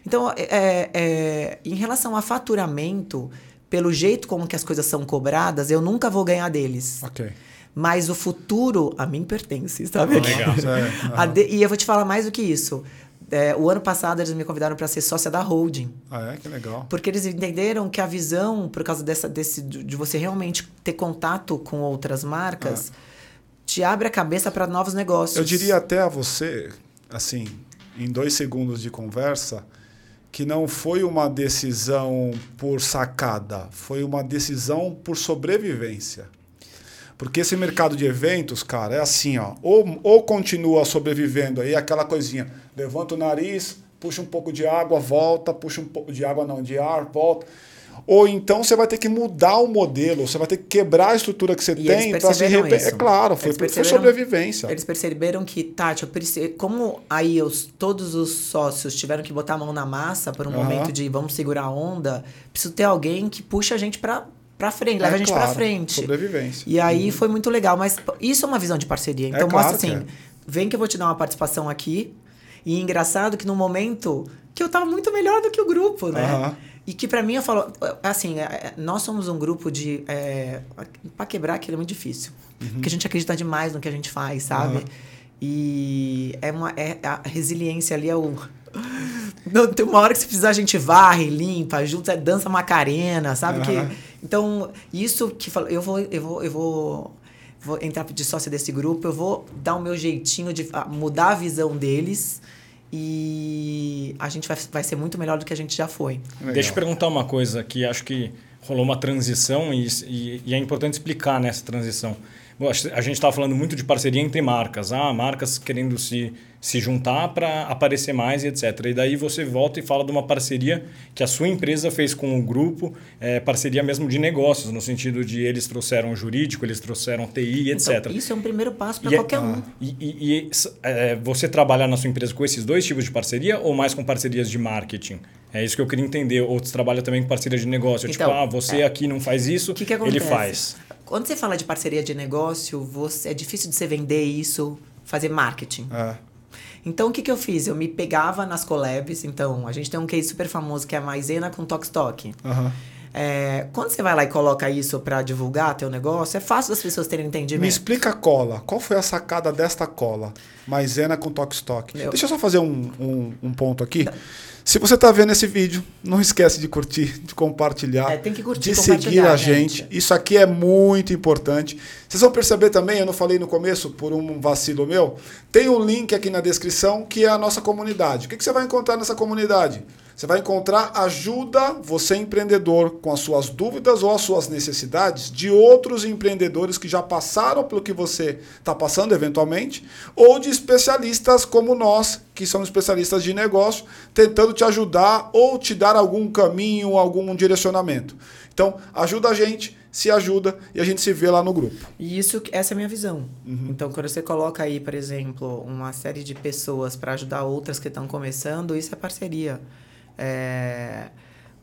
Então, é, é, é, em relação a faturamento, pelo jeito como que as coisas são cobradas, eu nunca vou ganhar deles. Ok. Mas o futuro a mim pertence, sabe? Legal. É, e eu vou te falar mais do que isso. É, o ano passado eles me convidaram para ser sócia da holding. Ah, é? Que legal. Porque eles entenderam que a visão, por causa dessa, desse, de você realmente ter contato com outras marcas, ah. te abre a cabeça para novos negócios. Eu diria até a você, assim, em dois segundos de conversa, que não foi uma decisão por sacada, foi uma decisão por sobrevivência. Porque esse mercado de eventos, cara, é assim, ó. Ou, ou continua sobrevivendo aí, aquela coisinha. Levanta o nariz, puxa um pouco de água, volta, puxa um pouco de água, não, de ar, volta. Ou então você vai ter que mudar o modelo, você vai ter que quebrar a estrutura que você e tem para se É claro, foi, foi sobrevivência. Eles perceberam que, Tati, preciso, como aí os, todos os sócios tiveram que botar a mão na massa por um uhum. momento de vamos segurar a onda, preciso ter alguém que puxa a gente para para frente, leva é, a gente claro, para frente. Sobrevivência. E aí uhum. foi muito legal, mas isso é uma visão de parceria. Então é mostra assim, é. vem que eu vou te dar uma participação aqui. E engraçado que no momento que eu tava muito melhor do que o grupo, né? Uhum. E que para mim eu falo, assim, é, é, nós somos um grupo de é, para quebrar aquilo é muito difícil, uhum. porque a gente acredita demais no que a gente faz, sabe? E é uma é, a resiliência ali é o não, tem uma hora que se precisar a gente varre, limpa, junta, dança macarena, sabe? Uhum. Que, então, isso que eu vou, eu vou, eu vou, vou entrar de sócia desse grupo, eu vou dar o meu jeitinho de mudar a visão deles e a gente vai, vai ser muito melhor do que a gente já foi. Legal. Deixa eu perguntar uma coisa que acho que rolou uma transição e, e, e é importante explicar nessa transição. A gente estava falando muito de parceria entre marcas. Ah, marcas querendo se, se juntar para aparecer mais e etc. E daí você volta e fala de uma parceria que a sua empresa fez com o grupo, é, parceria mesmo de negócios, no sentido de eles trouxeram jurídico, eles trouxeram TI, etc. Então, isso é um primeiro passo para qualquer é, um. E, e, e é, você trabalhar na sua empresa com esses dois tipos de parceria ou mais com parcerias de marketing? É isso que eu queria entender. Outros trabalham também com parceria de negócio. Tipo, então, tipo, ah, você é. aqui não faz isso, que que ele faz. Quando você fala de parceria de negócio, você, é difícil de você vender isso, fazer marketing. É. Então, o que, que eu fiz? Eu me pegava nas collabs. Então, a gente tem um case super famoso que é a Maisena com Tokstok. Uhum. É, quando você vai lá e coloca isso para divulgar teu negócio, é fácil das pessoas terem entendimento. Me explica a cola. Qual foi a sacada desta cola? Maisena com Tokstok. Deixa eu só fazer um, um, um ponto aqui. Não. Se você está vendo esse vídeo, não esquece de curtir, de compartilhar, é, tem que curtir, de seguir a gente. gente. Isso aqui é muito importante. Vocês vão perceber também, eu não falei no começo, por um vacilo meu, tem um link aqui na descrição que é a nossa comunidade. O que, que você vai encontrar nessa comunidade? Você vai encontrar ajuda, você empreendedor, com as suas dúvidas ou as suas necessidades de outros empreendedores que já passaram pelo que você está passando eventualmente, ou de especialistas como nós, que somos especialistas de negócio, tentando te ajudar ou te dar algum caminho, algum direcionamento. Então, ajuda a gente, se ajuda e a gente se vê lá no grupo. E isso, essa é a minha visão. Uhum. Então, quando você coloca aí, por exemplo, uma série de pessoas para ajudar outras que estão começando, isso é parceria. É,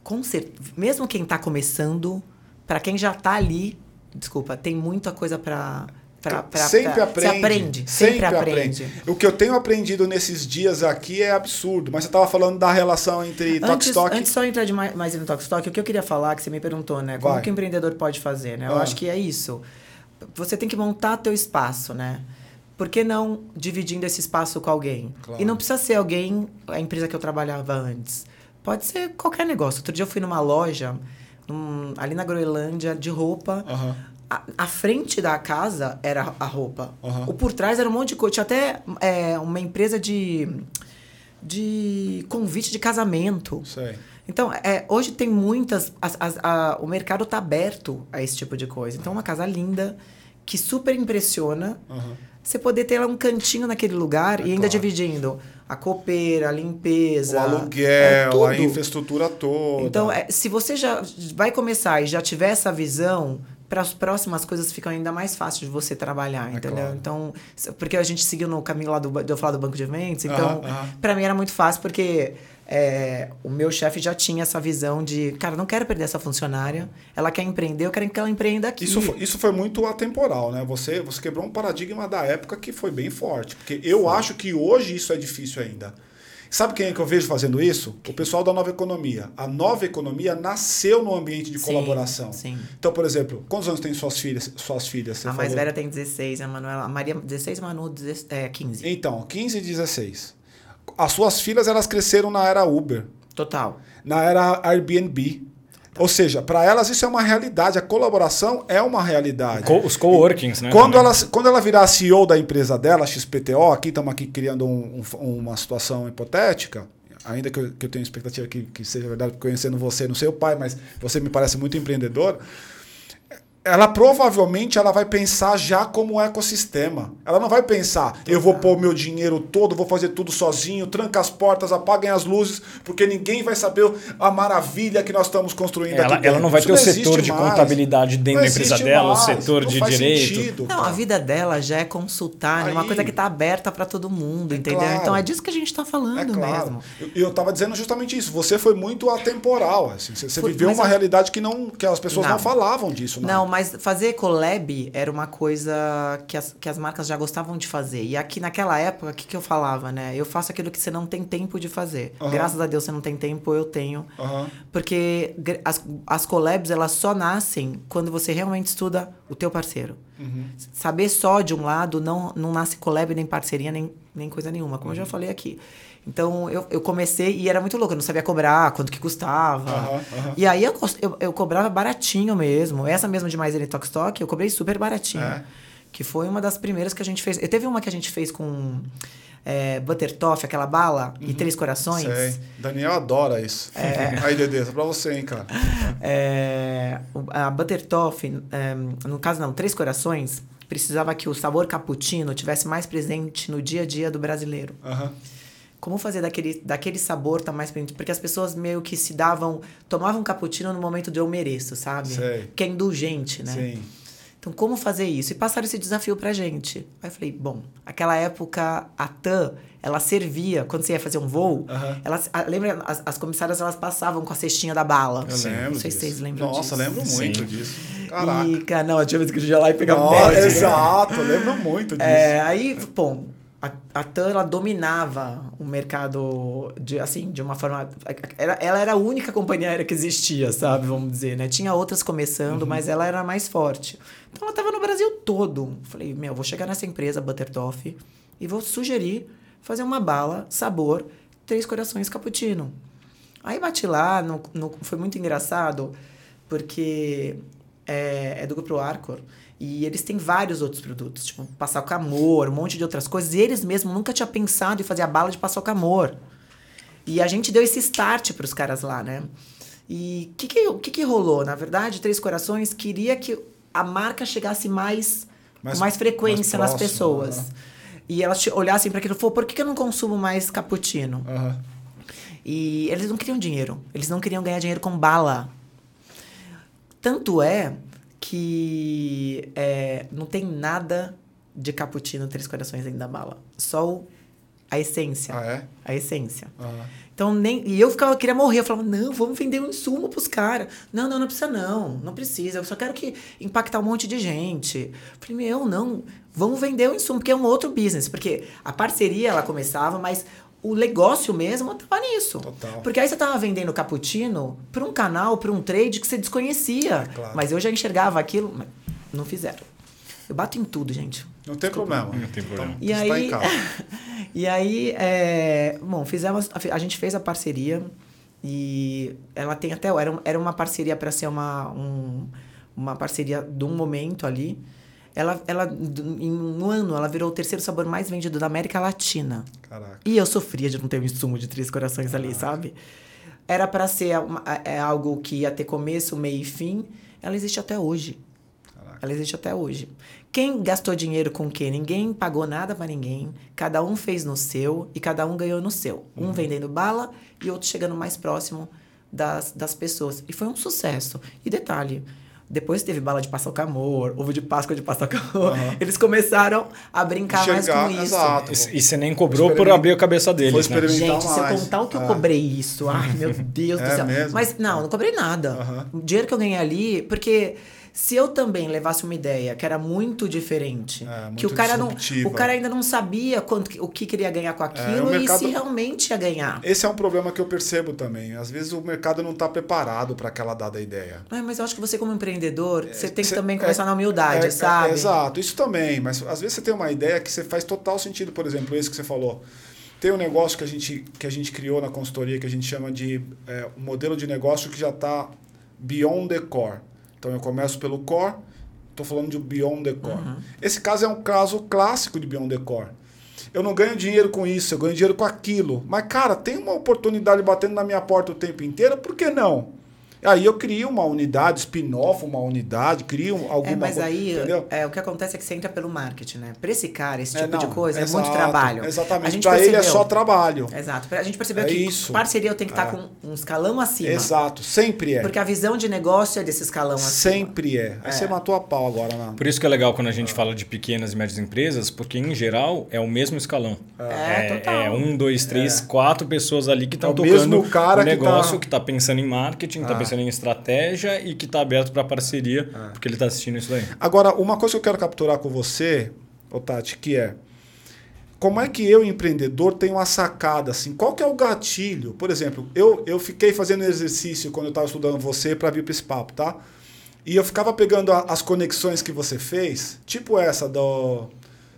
com certeza, mesmo quem está começando, para quem já está ali, desculpa, tem muita coisa para Pra, pra, sempre pra, aprende. aprende. Sempre, sempre aprende. aprende. O que eu tenho aprendido nesses dias aqui é absurdo. Mas você estava falando da relação entre antes, Talk Antes só entrar de mais, mais no Talk o que eu queria falar, que você me perguntou, né? Como Vai. que o empreendedor pode fazer, né? Eu ah. acho que é isso. Você tem que montar teu espaço, né? Por que não dividindo esse espaço com alguém? Claro. E não precisa ser alguém, a empresa que eu trabalhava antes. Pode ser qualquer negócio. Outro dia eu fui numa loja, um, ali na Groenlândia, de roupa. Uhum. A, a, frente da casa era a roupa. Uhum. O por trás era um monte de coisa. Tinha até é, uma empresa de, de convite de casamento. Sei. Então, é, hoje tem muitas. as- as- a- o mercado está aberto a esse tipo de coisa. Então, uma casa linda, que super impressiona. Aham. Você poder ter lá um cantinho naquele lugar e ainda É claro. dividindo a copeira, a limpeza. O é aluguel, tudo. a infraestrutura toda. Então, é, se você já vai começar e já tiver essa visão, para as próximas coisas ficam ainda mais fáceis de você trabalhar, É entendeu? claro. Então, porque a gente seguiu no caminho lá do, de eu falar do banco de eventos, então, Aham, aham. para mim era muito fácil, porque é, o meu chefe já tinha essa visão de, cara, não quero perder essa funcionária, ela quer empreender, eu quero que ela empreenda aqui. Isso foi, isso foi muito atemporal, né? Você, você quebrou um paradigma da época que foi bem forte. Porque eu acho que hoje isso é difícil ainda. Sabe quem é que eu vejo fazendo isso? O pessoal da nova economia. A nova economia nasceu no ambiente de Sim, colaboração. sim. Então, por exemplo, quantos anos tem suas filhas? Suas filhas a mais falou? velha tem 16, a Manuela, a Maria 16, a Manu 16, é, 15. Então, 15 e 16. As suas filhas, elas cresceram na era Uber, Total. na era Airbnb. Ou seja, para elas isso é uma realidade. A colaboração é uma realidade. Co- os coworkings, né? Quando também. ela, quando ela virar CEO da empresa dela, XPTO, aqui estamos aqui criando um- um- uma situação hipotética, ainda que eu, que eu tenho expectativa que, que seja verdade, conhecendo você, não sei o pai, mas você me parece muito empreendedor. Ela provavelmente ela vai pensar já como ecossistema. Ela não vai pensar, eu vou pôr meu dinheiro todo, vou fazer tudo sozinho, tranca as portas, apaguem as luzes, porque ninguém vai saber a maravilha que nós estamos construindo Ela, aqui ela não vai Isso ter o existe setor de mais. contabilidade dentro Não da empresa dela, o mais, setor não de faz direito. sentido, Não, a vida dela já é consultar, é uma coisa que tá aberta para todo mundo, É entendeu? claro. Então é disso que a gente tá falando É claro. mesmo. E eu, eu tava dizendo justamente isso. Você foi muito atemporal. Assim. Você, você Foi- viveu uma eu- realidade que, não, que as pessoas não, Não. falavam disso. Não. Não, mas fazer collab era uma coisa que as, que as marcas já gostavam de fazer. E aqui naquela época, o que, que eu falava, né? Eu faço aquilo que você não tem tempo de fazer. Aham. Graças a Deus você não tem tempo, eu tenho. Aham. Porque as, as collabs, elas só nascem quando você realmente estuda o teu parceiro. Uhum. Saber só de um lado não, não nasce collab, nem parceria, nem, nem coisa nenhuma, como eu Uhum. já falei aqui. Então, eu, eu comecei e era muito louco, eu não sabia cobrar, quanto que custava. Aham, aham. E aí, eu, eu, eu cobrava baratinho mesmo. Essa mesma de Mais Talk, eu cobrei super baratinho. É. Que foi uma das primeiras que a gente fez. Eu teve uma que a gente fez com é, Butter Toffee, aquela bala, e Três Corações. Uhum. Sei. Daniel adora isso. É. Aí, Dedê, é pra você, hein, cara. É, a Butter Toffee, é, no caso não, Três Corações, precisava que o sabor cappuccino tivesse mais presente no dia a dia do brasileiro. Aham. Como fazer daquele, daquele sabor tá mais presente? Porque as pessoas meio que se davam, tomavam cappuccino no momento de eu mereço, sabe? Sei. Que é indulgente, né? Sim. Então, como fazer isso? E passaram esse desafio pra gente. Aí eu falei, bom, aquela época a TAM, ela servia, quando você ia fazer um voo, elas, a- lembra, as, as comissárias, elas passavam com a cestinha da bala. Eu lembro. Não sei se disso. vocês lembram Nossa, disso. lembro muito Sim. disso. Caraca. E, cara, não, tinha vez que eu ia lá e pegava Nossa, dez, né? exato, eu lembro muito disso. É, aí, bom, a, a TAM, ela dominava o mercado de, assim, de uma forma... Era, ela era a única companhia aérea que existia, sabe? Vamos dizer, né? Tinha outras começando, Uhum. mas ela era a mais forte. Então, ela tava no Brasil todo. Falei, meu, vou chegar nessa empresa, Butter Toffee, e vou sugerir fazer uma bala, sabor, três corações cappuccino. Aí bati lá, no, no- foi muito engraçado, porque é, é do Grupo Arcor. E eles têm vários outros produtos, tipo paçoca amor, um monte de outras coisas. E eles mesmos nunca tinham pensado em fazer a bala de paçoca amor. E a gente deu esse start para os caras lá, né? E o que, que, que, que rolou? Na verdade, Três Corações queria que a marca chegasse mais, Mais- com mais frequência mais nas próximo, pessoas. aham. E elas olhassem para aquilo e falaram, por que, que eu não consumo mais cappuccino? Aham. E eles não queriam dinheiro. Eles não queriam ganhar dinheiro com bala. Tanto é que é, não tem nada de cappuccino Três Corações dentro da bala. Só o- a essência. Ah, é? A essência. Então, nem, e eu ficava, queria morrer. Eu falava, não, vamos vender um insumo pros caras. Não, não, não precisa não. Não precisa. Eu só quero que impactar um monte de gente. Eu falei, meu, não. Vamos vender o insumo, porque é um outro business. Porque a parceria, ela começava, mas o negócio mesmo tava nisso. Total. Porque aí você tava vendendo cappuccino pra um canal, pra um trade que você desconhecia. Claro. Mas eu já enxergava aquilo, mas não fizeram. Eu bato em tudo, gente. Não tem problema. Não tem problema. E aí, e aí, é, bom, fizemos, a gente fez a parceria e ela tem até era, era uma parceria para ser uma um, uma parceria de um momento ali. Ela, ela em um ano ela virou o terceiro sabor mais vendido da América Latina. Caraca. E eu sofria de não ter um insumo de três corações ali, sabe? era para ser uma, é algo que ia ter começo, meio e fim, ela existe até hoje. Caraca. Ela existe até hoje. Quem gastou dinheiro com o quê? Ninguém pagou nada para ninguém. Cada um fez no seu e cada um ganhou no seu. Um vendendo bala e outro chegando mais próximo das, das pessoas. E foi um sucesso. E detalhe, depois teve bala de paçoca amor, ovo de Páscoa de paçoca amor. Aham. Eles começaram a brincar mais Enxergar, com isso. exato. E, e você nem cobrou por abrir a cabeça deles, Foi né? Gente, se eu mais. contar o que eu É. cobrei isso, ai meu Deus do É céu. mesmo? Mas não, não cobrei nada. Aham. O dinheiro que eu ganhei ali, porque se eu também levasse uma ideia que era muito diferente, É, muito que o cara não, disruptiva. o cara ainda não sabia quanto, o que queria ganhar com aquilo o mercado- e se realmente ia ganhar. Esse é um problema que eu percebo também. Às vezes o mercado não está preparado para aquela dada ideia. Ai, mas eu acho que você como empreendedor, você tem que Cê- também é- começar na humildade, é- é- sabe? exato, isso também. Mas às vezes você tem uma ideia que você faz total sentido, por exemplo, esse que você falou. Tem um negócio que a gente, que a gente criou na consultoria que a gente chama de é, um modelo de negócio que já está beyond the core. Então eu começo pelo core, estou falando de beyond the core. Uhum. Esse caso é um caso clássico de beyond the core. Eu não ganho dinheiro com isso, eu ganho dinheiro com aquilo. Mas, cara, tem uma oportunidade batendo na minha porta o tempo inteiro, por que não? Aí eu crio uma unidade, spin-off, uma unidade, crio alguma É, mas coisa, aí entendeu? é, o que acontece é que você entra pelo marketing, né? Pra esse cara, esse É, tipo de não, coisa, é exato, muito trabalho. A Exatamente. Para ele é só trabalho. Exato. A gente percebeu É que isso. parceria eu tenho que estar É. com um escalão acima. Exato, sempre é. Porque a visão de negócio é desse escalão acima. Sempre é. Aí você matou a pau agora, né? Por isso que é legal quando a gente fala de pequenas e médias empresas, porque em geral é o mesmo escalão. É, total. é um, dois, três, quatro pessoas ali que É estão o tocando mesmo cara o que negócio, tá- que está pensando em marketing, está Ah. Pensando em estratégia e que está aberto para parceria, porque ele está assistindo isso daí. Agora, uma coisa que eu quero capturar com você, Tati, que é como é que eu, empreendedor, tenho uma sacada assim? Qual que é o gatilho? Por exemplo, eu, eu fiquei fazendo exercício quando eu estava estudando você para vir para esse papo, tá? E eu ficava pegando a- as conexões que você fez, tipo essa do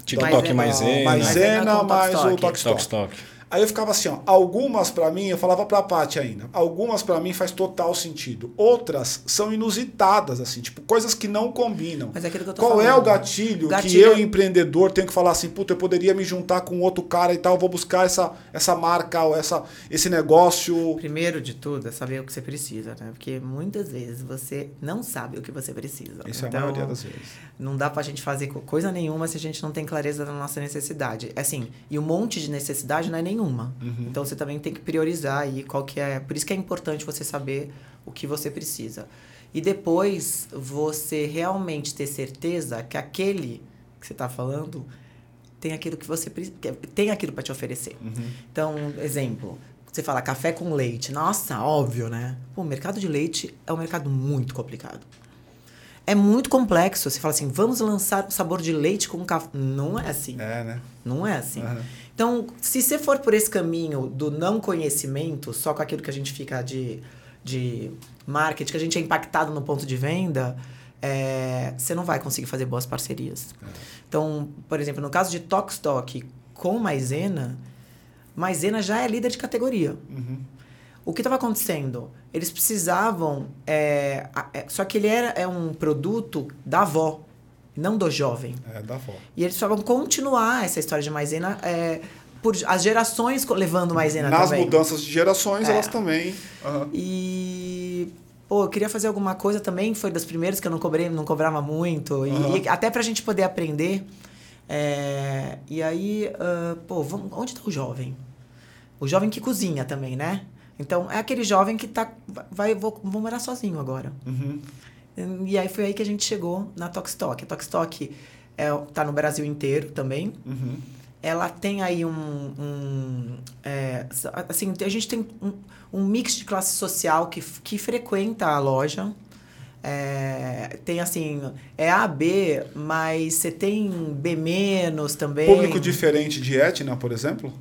TikTok Maisena. Maisena, Maisena com mais o Tokstok. Aí eu ficava assim, ó, algumas pra mim, eu falava pra Paty ainda, algumas pra mim faz total sentido. Outras são inusitadas, assim, tipo, coisas que não combinam. Mas é aquilo que eu tô Qual é falando. o gatilho, O que gatilho eu, é- empreendedor, tenho que falar assim, puta, eu poderia me juntar com outro cara e tal, vou buscar essa, essa marca, ou essa, esse negócio. Primeiro de tudo é saber o que você precisa, né? Porque muitas vezes você não sabe o que você precisa. Isso é a Então, maioria das vezes. Não dá pra gente fazer co- coisa nenhuma se a gente não tem clareza da nossa necessidade. Assim, e um monte de necessidade não é nenhuma. Uhum. Então você também tem que priorizar aí qual que é. Por isso que é importante você saber o que você precisa. E depois você realmente ter certeza que aquele que você tá falando tem aquilo que você tem aquilo para te oferecer. Uhum. Então, exemplo, você fala café com leite. Nossa, óbvio, né? Pô, o mercado de leite é um mercado muito complicado. É muito complexo. Você fala assim, vamos lançar o sabor de leite com café. Não é assim. É, né? Não é assim. Aham. Então, se você for por esse caminho do não conhecimento, só com aquilo que a gente fica de, de marketing, que a gente é impactado no ponto de venda, é, você não vai conseguir fazer boas parcerias. Então, por exemplo, no caso de Tokstok com Maisena, Maisena já é líder de categoria. Uhum. O que estava acontecendo? Eles precisavam. é, é, só que ele era é um produto da avó, não do jovem. É, dá foto. E eles precisavam continuar essa história de maisena é, por as gerações levando maisena Nas também. mudanças de gerações, É. elas também. Aham. E pô, eu queria fazer alguma coisa também, foi das primeiras que eu não cobrei, não cobrava muito e, Aham. e até pra gente poder aprender. É, e aí, ah, pô, vamos, onde tá o jovem? O jovem que cozinha também, né? Então, é aquele jovem que tá vai vou, vou morar sozinho agora. Uhum. E aí foi aí que a gente chegou na Tokstok. A Tokstok é, tá no Brasil inteiro também. Uhum. Ela tem aí um... um, é, assim, a gente tem um, um mix de classe social que, que frequenta a loja. É, tem assim, é A, B, mas você tem B menos também. Público diferente de Etna, por exemplo?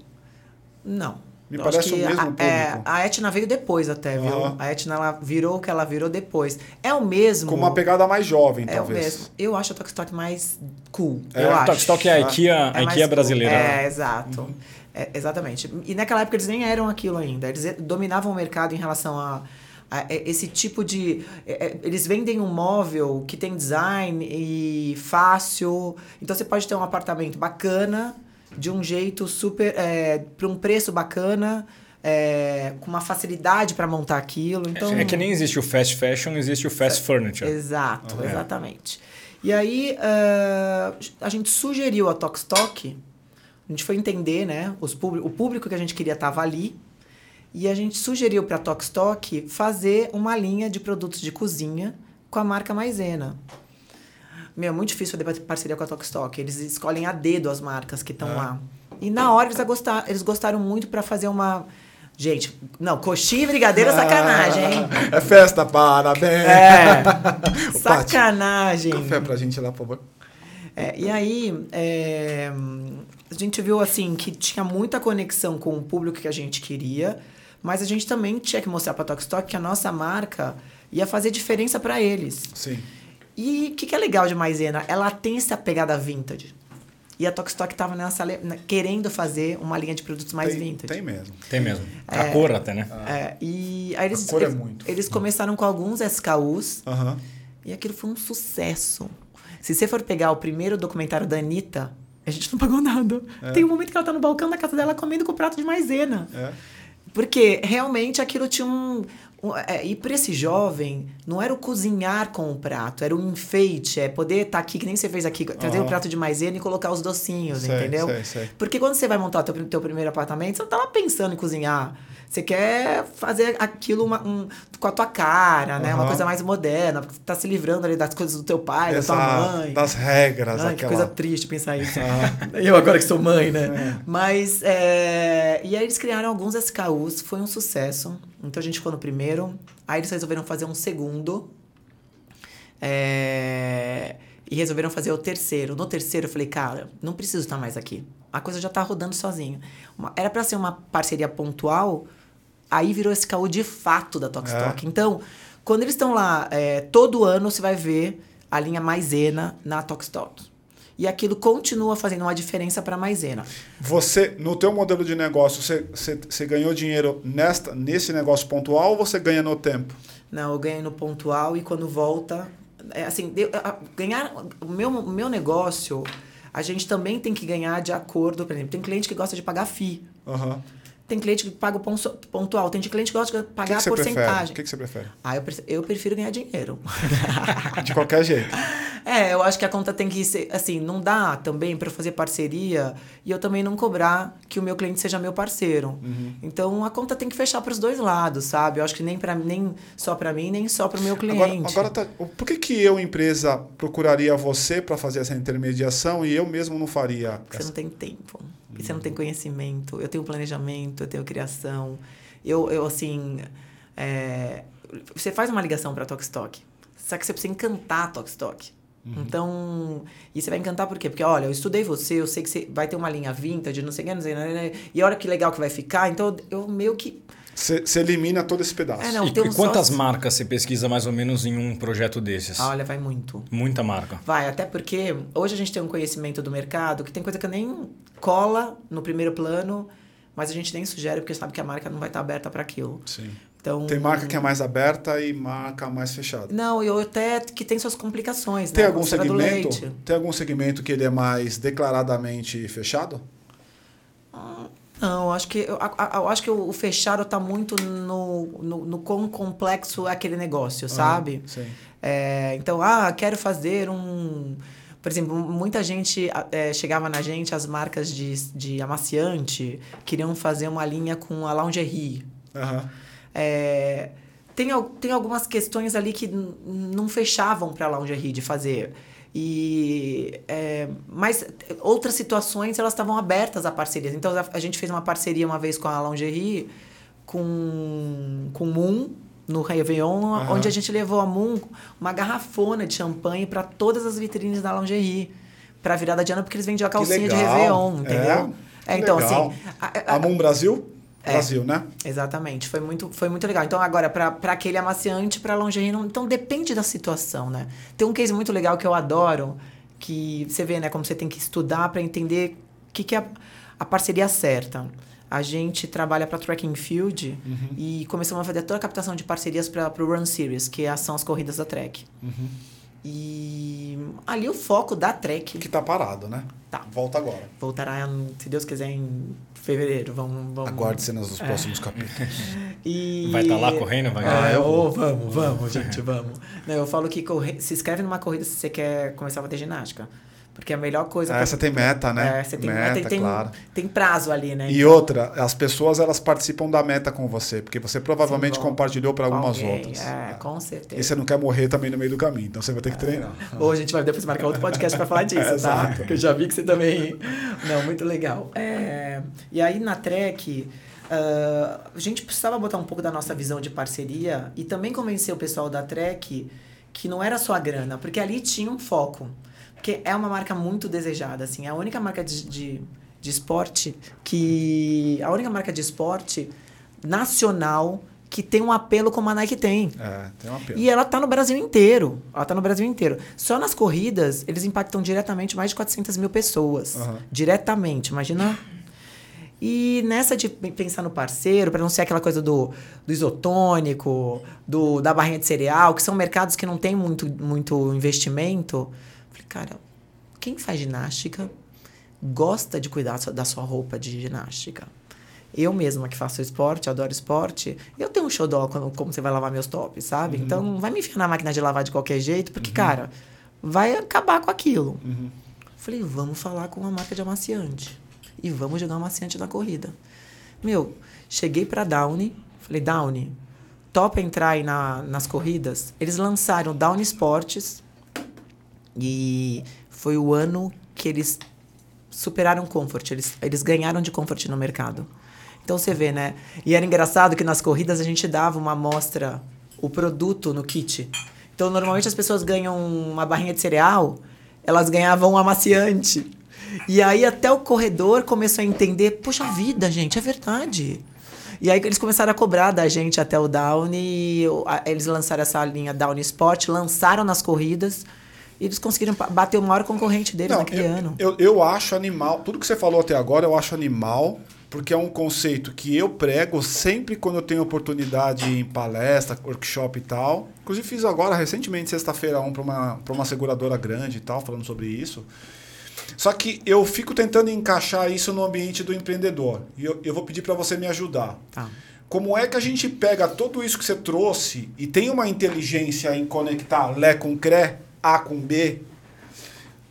Não. Me Eu parece acho que o mesmo a, é, público. a Etna veio depois até, viu? A Etna ela virou o que ela virou depois. É o mesmo. Com uma pegada mais jovem, É o talvez. mesmo. Eu acho a Tokstok mais cool. É, eu o acho. Tokstok é a IKEA, a mais IKEA cool. brasileira. né? É, exato. É, exatamente. E naquela época eles nem eram aquilo ainda. Eles dominavam o mercado em relação a, a esse tipo de. é, é, Eles vendem um móvel que tem design e fácil. Então você pode ter um apartamento bacana, de um jeito super. É, para um preço bacana. é, com uma facilidade para montar aquilo. Então, É que nem existe o fast fashion, existe o fast furniture. Exato, exatamente. E aí ah, a gente sugeriu a Tokstok, a gente foi entender, né? Os o público que a gente queria estava ali. E a gente sugeriu para a Tokstok fazer uma linha de produtos de cozinha com a marca Maisena. Meu, é muito difícil fazer parceria com a Tokstok. Eles escolhem a dedo as marcas que estão lá. E na hora eles, gostar, eles gostaram muito para fazer uma. Gente, não, coxinha e brigadeiro é sacanagem, hein? É festa, parabéns. É. Sacanagem. Café pra gente lá, por favor. É, e aí, é, a gente viu assim que tinha muita conexão com o público que a gente queria, mas a gente também tinha que mostrar para a Tokstok que a nossa marca ia fazer diferença para eles. Sim. E o que, que é legal de Maisena? Ela tem essa pegada vintage. E a Tokstok estava nessa querendo fazer uma linha de produtos mais tem, vintage. Tem mesmo. Tem mesmo. A cor até, né? É, e aí eles, A cor é muito. eles começaram com alguns SKUs Aham. e aquilo foi um sucesso. Se você for pegar o primeiro documentário da Anitta, a gente não pagou nada. Tem um momento que ela tá no balcão da casa dela comendo com prato de maisena. É. Porque realmente aquilo tinha um. Um- é, e para esse jovem, não era o cozinhar com o prato, era o enfeite, é poder estar aqui, que nem você fez aqui, trazer o Aham. prato de maisena e colocar os docinhos, Sei, entendeu? sei, sei. Porque quando você vai montar o teu, teu primeiro apartamento, você não tá lá pensando em cozinhar. Você quer fazer aquilo uma- um- com a tua cara, né? Uma Aham. coisa mais moderna, porque você tá se livrando ali das coisas do teu pai, da Essa- tua mãe. Das regras, Ai, que aquela. coisa triste pensar isso. Eu agora que sou mãe, né? É. Mas, é... E aí eles criaram alguns SKUs, foi um sucesso. Então a gente ficou no primeiro. Aí eles resolveram fazer um segundo. É, E resolveram fazer o terceiro. No terceiro eu falei, cara, não preciso estar mais aqui. A coisa já tá rodando sozinho. Uma- Era para ser uma parceria pontual, aí virou esse SKU de fato da Tokstok. É. Então, quando eles estão lá, é, todo ano você vai ver a linha Maisena na Tokstok. E aquilo continua fazendo uma diferença para Maisena. Você, no teu modelo de negócio, você, você, você ganhou dinheiro nesta, nesse negócio pontual ou você ganha no tempo? Não, eu ganho no pontual e quando volta. É, assim, ganhar. O meu, meu negócio, a gente também tem que ganhar de acordo. Por exemplo, tem cliente que gosta de pagar FII. Aham. Tem cliente que paga o pontual. Tem cliente que gosta de que, pagar que prefere? porcentagem. O que, que você prefere? Ah, eu, pre- eu prefiro ganhar dinheiro. De qualquer jeito. é, eu acho que a conta tem que ser. Assim, não dá também para fazer parceria e eu também não cobrar que o meu cliente seja meu parceiro. Uhum. Então a conta tem que fechar para os dois lados, sabe? Eu acho que nem, pra, nem só para mim, nem só para o meu Agora, cliente. agora tá, por que, que eu, empresa, procuraria você para fazer essa intermediação e eu mesmo não faria? Porque você não tem tempo. Você não tem conhecimento. Eu tenho planejamento, eu tenho criação. Eu, eu assim. é, você faz uma ligação para a Tokstok. Só que você precisa encantar a Tokstok. Então, e você vai encantar por quê? Porque, olha, eu estudei você, eu sei que você vai ter uma linha vintage, não sei o que, não sei o que, e olha que legal que vai ficar. Então, eu meio que. Você, elimina todo esse pedaço. É, não. E, tem e um quantas sócio- marcas você pesquisa mais ou menos em um projeto desses? Olha, vai muito. Muita marca. Vai, até porque hoje a gente tem um conhecimento do mercado que tem coisa que nem cola no primeiro plano, mas a gente nem sugere porque sabe que a marca não vai estar aberta para aquilo. Sim. Então, Tem marca que é mais aberta e marca mais fechada. Não, e até que tem suas complicações, Tem né? algum segmento? Tem algum segmento que ele é mais declaradamente fechado? Não, acho que, eu, eu acho que o, fechado tá muito no, no, no quão complexo é aquele negócio, sabe? Ah, sim. É, então, ah, quero fazer um. Por exemplo, muita gente é, chegava na gente, as marcas de, de amaciante queriam fazer uma linha com a lingerie. Aham. É, tem, tem algumas questões ali que não fechavam para a lingerie de fazer. E, é, mas outras situações elas estavam abertas a parcerias. Então a, a gente fez uma parceria uma vez com a lingerie, com, com Moon, no Réveillon, Aham. onde a gente levou a Moon uma garrafona de champanhe para todas as vitrines da lingerie. Para virada de ano, porque eles vendiam a calcinha de. Réveillon, entendeu? É, que então, legal. assim. a- a- Amon Brasil? É. Brasil, né? Exatamente, foi muito, foi muito legal. Então, agora, para aquele amaciante, para lingerie, não, então depende da situação, né? Tem um case muito legal que eu adoro, que você vê, né, como você tem que estudar para entender o que, que é a, a parceria certa. A gente trabalha para Track and Field e começamos a fazer toda a captação de parcerias para o Run Series, que é- são as corridas da Trek. E ali o foco da Trek Que tá parado, né? Tá. Volta agora. voltará, se Deus quiser, em fevereiro. Vamos, vamos. Aguarde cenas dos próximos capítulos. E... Vai estar lá correndo? Vai Ah, ganhar? ô, vamos, vamos, gente, vamos. Não, eu falo que corre... se inscreve numa corrida se você quer começar a fazer ginástica. Porque a melhor coisa... Ah, você tem meta, né? É, você tem Meta, meta, e tem, claro. tem prazo ali, né? E outra, as pessoas elas participam da meta com você, porque você provavelmente compartilhou para algumas alguém, outras. É, com certeza. E você não quer morrer também no meio do caminho, então você vai ter que treinar. Ou a gente vai depois marcar outro podcast para falar disso, tá? Exato. Porque eu já vi que você também. Não, muito legal. É, E aí na Trek, ah, a gente precisava botar um pouco da nossa visão de parceria e também convencer o pessoal da Trek que não era só a grana, porque ali tinha um foco. Porque é uma marca muito desejada, assim. É a única marca de, de, de esporte que. A única marca de esporte nacional que tem um apelo como a Nike tem. É, tem uma pena. E ela tá no Brasil inteiro. Ela tá no Brasil inteiro. Só nas corridas, eles impactam diretamente mais de 400 mil pessoas. Aham. Diretamente, imagina. E nessa de pensar no parceiro, para não ser aquela coisa do, do isotônico, do, da barrinha de cereal, que são mercados que não tem muito, muito investimento. Cara, quem faz ginástica gosta de cuidar da sua roupa de ginástica. Eu mesma que faço esporte, adoro esporte, eu tenho um xodó quando, como você vai lavar meus tops, sabe? Então não vai me enfiar na máquina de lavar de qualquer jeito, porque, cara, vai acabar com aquilo. Falei, vamos falar com uma marca de amaciante. E vamos jogar amaciante na corrida. Meu, cheguei pra Downy, falei, Downy, topa entrar aí na, nas corridas? Eles lançaram Downy Sports e foi o ano que eles superaram o Comfort. Eles, eles ganharam de Comfort no mercado. Então você vê, né? E era engraçado que nas corridas a gente dava uma amostra, o produto no kit. Então normalmente as pessoas ganham uma barrinha de cereal, elas ganhavam um amaciante. E aí até o corredor começou a entender, poxa vida, gente, é verdade. E aí eles começaram a cobrar da gente até o Downy, e eles lançaram essa linha Downy Sport, lançaram nas corridas, eles conseguiram bater o maior concorrente deles naquele eu, ano. Eu, eu acho animal. Tudo que você falou até agora eu acho animal, porque é um conceito que eu prego sempre quando eu tenho oportunidade em palestra, workshop e tal. Inclusive fiz agora, recentemente, sexta-feira, um para uma, pra uma seguradora grande e tal, falando sobre isso. Só que eu fico tentando encaixar isso no ambiente do empreendedor. E eu, eu vou pedir para você me ajudar. Tá. Como é que a gente pega tudo isso que você trouxe e tem uma inteligência em conectar Lé com Cré, A com B?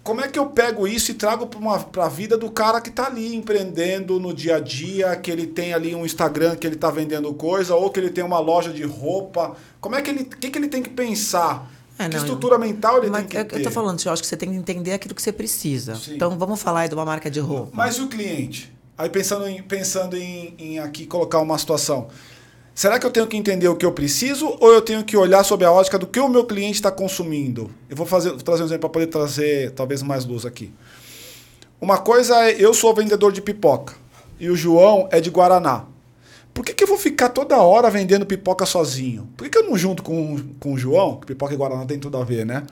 Como é que eu pego isso e trago para a vida do cara que está ali empreendendo no dia a dia, que ele tem ali um Instagram que ele está vendendo coisa, ou que ele tem uma loja de roupa? Como é que ele, o que, que ele tem que pensar? É, que não, estrutura mental ele tem que eu, ter? eu tô falando, eu acho que você tem que entender aquilo que você precisa. Sim. Então vamos falar aí de uma marca de roupa. Mas e o cliente? Aí pensando em, pensando em, em aqui colocar uma situação. Será que eu tenho que entender o que eu preciso ou eu tenho que olhar sob a ótica do que o meu cliente está consumindo? Eu vou fazer, vou trazer um exemplo para poder trazer talvez mais luz aqui. Uma coisa é eu sou vendedor de pipoca e o João é de Guaraná. Por que, que eu vou ficar toda hora vendendo pipoca sozinho? Por que, que eu não junto com, com o João? Pipoca e Guaraná tem tudo a ver, né?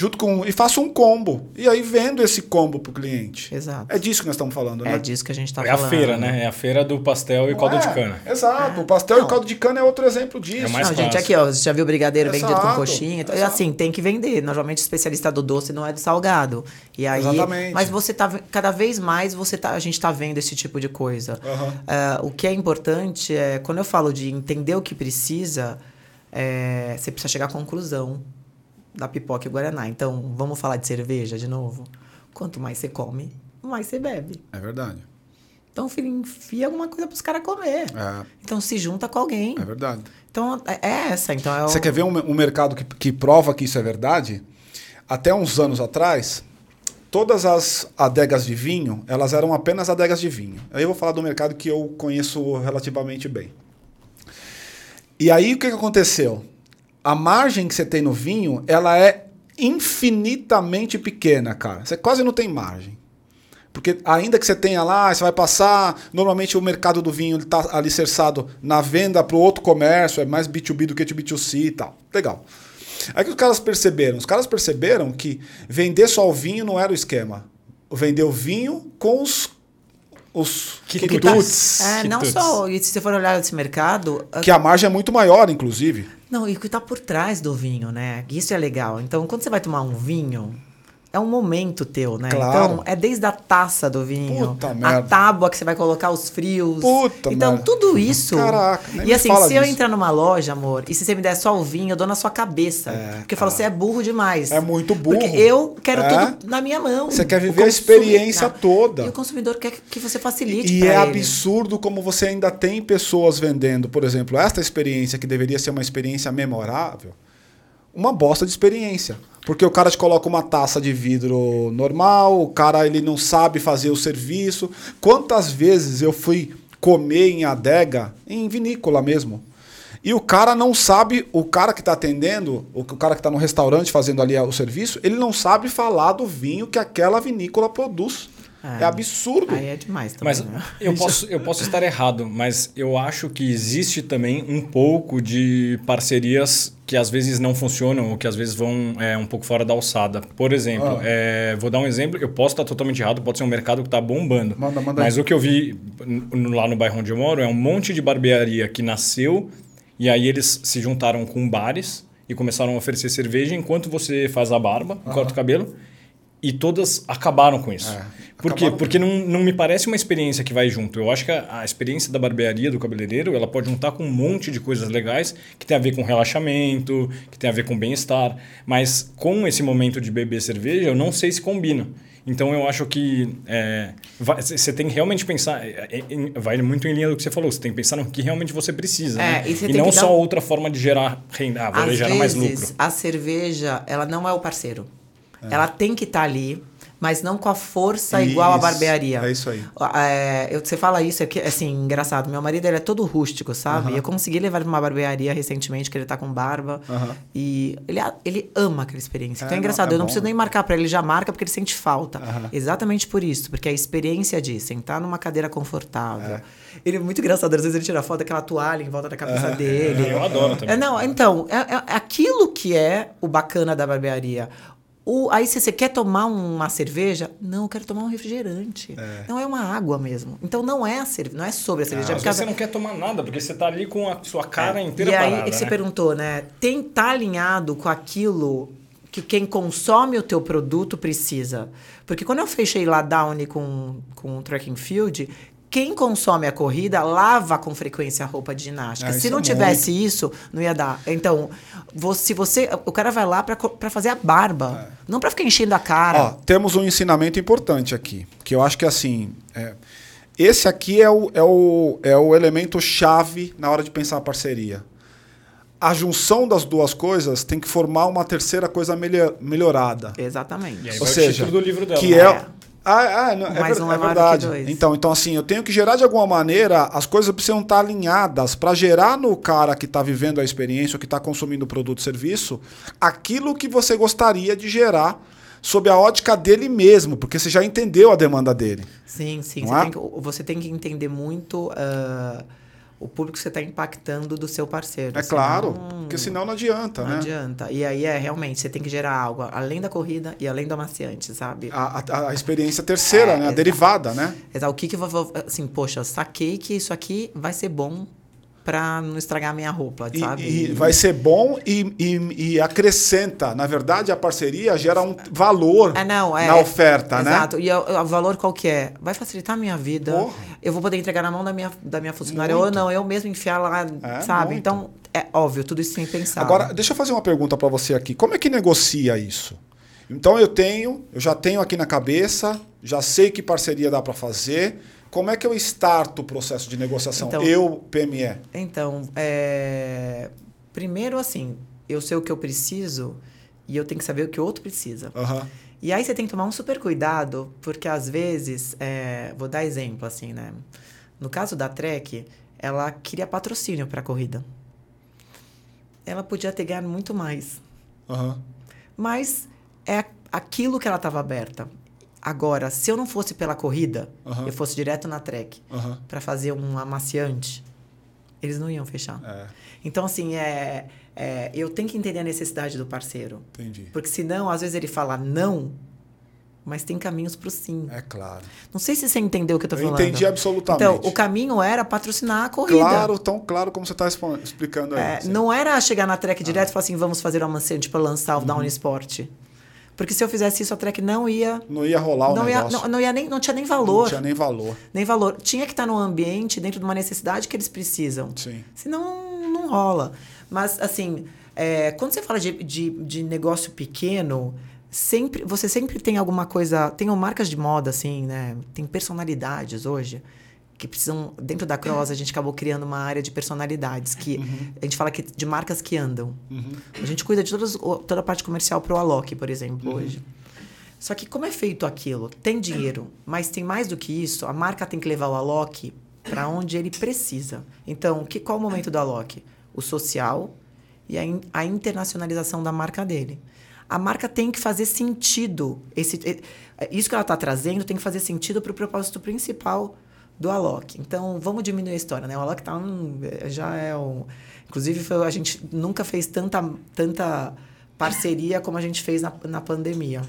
Junto com. E faço um combo. E aí vendo esse combo pro cliente. Exato. É disso que nós estamos falando, né? É disso que a gente tá é a falando. feira, né? É a feira do pastel e Não caldo é? de cana. Exato. O pastel e Não. o caldo de cana é outro exemplo disso. É mais não, gente, fácil. aqui, ó, você já viu brigadeiro vendido com Exato, coxinha? Então, é exato. assim, tem que vender. Normalmente o especialista do doce não é do salgado. E aí, Exatamente. mas você tá cada vez mais você tá, a gente tá vendo esse tipo de coisa. Aham. É, o que é importante é quando eu falo de entender o que precisa, é, você precisa chegar à conclusão da pipoca e guaraná. Então, vamos falar de cerveja de novo. Quanto mais você come, mais você bebe. É verdade. Então, filho, enfia alguma coisa pros caras comer. É, Então se junta com alguém. é verdade. Então é é essa. Então é o- Você quer ver um, um mercado que, que prova que isso é verdade? Até uns anos atrás, todas as adegas de vinho, elas eram apenas adegas de vinho. Aí eu vou falar do mercado que eu conheço relativamente bem. E aí o que, que aconteceu? A margem que você tem no vinho, ela é infinitamente pequena, cara. Você quase não tem margem. Porque ainda que você tenha lá, você vai passar. Normalmente o mercado do vinho está alicerçado na venda para o outro comércio, é mais B2B do que B2C e tal. Legal. Aí que os caras perceberam? Os caras perceberam que vender só o vinho não era o esquema. Vender o vinho com os, os Quitutes. quitutes. É, não Quitutes. só. E se você for olhar esse mercado. a- Que a margem é muito maior, inclusive. Não, e o que tá por trás do vinho, né? Isso é legal. Então, quando você vai tomar um vinho, é um momento teu, né? Claro. Então, é desde a taça do vinho, Puta a merda. tábua que você vai colocar os frios. Puta Então, merda. tudo isso. Caraca, E assim, se eu disso. entrar numa loja, amor, e se você me der só o vinho, eu dou na sua cabeça. É, porque eu falo, você é burro demais. É muito burro. Porque eu quero É. tudo na minha mão. Você quer viver a experiência toda. E o consumidor quer que você facilite. E é ele. absurdo como você ainda tem pessoas vendendo, por exemplo, esta experiência que deveria ser uma experiência memorável, uma bosta de experiência. Porque o cara te coloca uma taça de vidro normal, o cara ele não sabe fazer o serviço. Quantas vezes eu fui comer em adega, em vinícola mesmo, e o cara não sabe, o cara que está atendendo, o cara que está no restaurante fazendo ali o serviço, ele não sabe falar do vinho que aquela vinícola produz. Ah, é absurdo. Aí é demais também. Mas né? eu posso, eu posso estar errado, mas eu acho que existe também um pouco de parcerias que às vezes não funcionam ou que às vezes vão é, um pouco fora da alçada. Por exemplo, Ah. é, vou dar um exemplo, eu posso estar totalmente errado, pode ser um mercado que está bombando. Manda, manda mas aí. o que eu vi lá no bairro onde eu moro é um monte de barbearia que nasceu e aí eles se juntaram com bares e começaram a oferecer cerveja enquanto você faz a barba, corta o cabelo. E todas acabaram com isso. É, Por quê? Porque não, não me parece uma experiência que vai junto. Eu acho que a, a experiência da barbearia, do cabeleireiro, ela pode juntar com um monte de coisas legais que tem a ver com relaxamento, que tem a ver com bem-estar. Mas com esse momento de beber cerveja, eu não sei se combina. Então eu acho que é, você tem que realmente pensar, é, é, é, vai muito em linha do que você falou, você tem que pensar no que realmente você precisa. É, né? e e não dar só um- outra forma de gerar renda, ah, vou gerar mais vezes, lucro. a cerveja, ela não é o parceiro. Ela tem que estar ali, mas não com a força igual a Isso, barbearia. é isso aí. É, eu- você fala isso aqui, assim, engraçado. Meu marido, ele é todo rústico, sabe? Eu consegui levar ele pra uma barbearia recentemente, que ele tá com barba. E ele, ele ama aquela experiência. É, então é não, engraçado. é eu não bom. preciso nem marcar pra ele, ele já marca porque ele sente falta. Exatamente por isso. Porque a experiência de sentar numa cadeira confortável. É. Ele é muito engraçado. Às vezes ele tira foto daquela toalha em volta da cabeça dele. Eu adoro também. É, não, então, é, é aquilo que é o bacana da barbearia. Aí, se você quer tomar uma cerveja, não, eu quero tomar um refrigerante. Não é uma água mesmo. Então, não é a cerveja, não é sobre a cerveja. é Às porque você não quer tomar nada, porque você tá ali com a sua cara inteira e aí, parada. você né? perguntou, né? Tem tá alinhado com aquilo que quem consome o teu produto precisa. Porque quando eu fechei lá Downy com, com o track and field, quem consome a corrida lava com frequência a roupa de ginástica. Ah, Se isso não é tivesse isso, não ia dar. Então, você, se você, o cara vai lá pra fazer a barba, não pra ficar enchendo a cara. Ó, temos um ensinamento importante aqui, que eu acho que assim, é, esse aqui é o, é, o, é o elemento chave na hora de pensar a parceria. A junção das duas coisas tem que formar uma terceira coisa melho- melhorada. Exatamente. E aí Ou vai o seja, título do livro dela. que né? é, Ah, ah, não, é, ver- um é é verdade. Então, então, assim, eu tenho que gerar de alguma maneira, as coisas precisam estar alinhadas para gerar no cara que está vivendo a experiência, ou que está consumindo o produto e serviço, aquilo que você gostaria de gerar sob a ótica dele mesmo, porque você já entendeu a demanda dele. Sim, sim. Você, é? tem que, você tem que entender muito ah, o público que você está impactando do seu parceiro. É claro, senão porque senão não adianta, Não né? adianta. E aí é realmente, você tem que gerar algo além da corrida e além do amaciante, sabe? A, a- a experiência terceira, É, né? A exato. derivada, né? Exato. O que que eu vou. Assim, poxa, saquei que isso aqui vai ser bom pra não estragar a minha roupa, E, sabe? e vai ser bom e, e- e acrescenta. Na verdade, a parceria gera um valor É, não, é, na oferta, né? Exato. E o, o valor qual que é? Vai facilitar a minha vida. Porra. Eu vou poder entregar na mão da minha, da minha funcionária Muito. ou não, eu mesmo enfiar lá, É, sabe? muito. Então, é óbvio, tudo isso sem pensar. Agora, deixa eu fazer uma pergunta para você aqui. Como é que negocia isso? Então eu tenho, eu já tenho aqui na cabeça, já sei que parceria dá para fazer. Como é que eu starto o processo de negociação? Então- eu, PME. Então, é... primeiro assim, eu sei o que eu preciso e eu tenho que saber o que o outro precisa. Aham. E aí você tem que tomar um super cuidado, porque às vezes, é, vou dar exemplo assim, né? No caso da Trek, ela queria patrocínio para a corrida. Ela podia ter ganhado muito mais, Aham. mas é aquilo que ela estava aberta. Agora, se eu não fosse pela corrida, eu fosse direto na Trek Aham. para fazer um amaciante, eles não iam fechar. É, Então, assim, é, é, eu tenho que entender a necessidade do parceiro. entendi. Porque senão, às vezes ele fala não, mas tem caminhos para o sim. É claro. Não sei se você entendeu o que eu estou falando. entendi absolutamente. Então, o caminho era patrocinar a corrida. Claro, tão claro como você está explicando aí. É, não era chegar na Ah. Trek direto e falar assim, vamos fazer o amancete para lançar Uhum. o Down Sport. Porque se eu fizesse isso, a Trek não ia... Não ia rolar o Não, ia, negócio. não, não ia nem, não tinha nem valor. Não tinha nem valor. nem valor. Tinha que estar num ambiente dentro de uma necessidade que eles precisam. Sim. Senão, não rola. Mas, assim, é, quando você fala de, de, de negócio pequeno, sempre você sempre tem alguma coisa... Tem marcas de moda, assim, né? Tem personalidades hoje que precisam... Dentro da Cross, a gente acabou criando uma área de personalidades. que Uhum. A gente fala que de marcas que andam. A gente cuida de todas, o- toda a parte comercial pro Alok, por exemplo, Uhum. hoje. Só que como é feito aquilo? Tem dinheiro, mas tem mais do que isso. A marca tem que levar o Alok para onde ele precisa. Então, que, qual o momento do Alok? O social e a, in- a internacionalização da marca dele. A marca tem que fazer sentido. Esse, isso que ela está trazendo tem que fazer sentido para o propósito principal do Alok. Então, vamos diminuir a história, né? O Alok tá um, já é um... Inclusive, foi- a gente nunca fez tanta, tanta parceria como a gente fez na, na pandemia.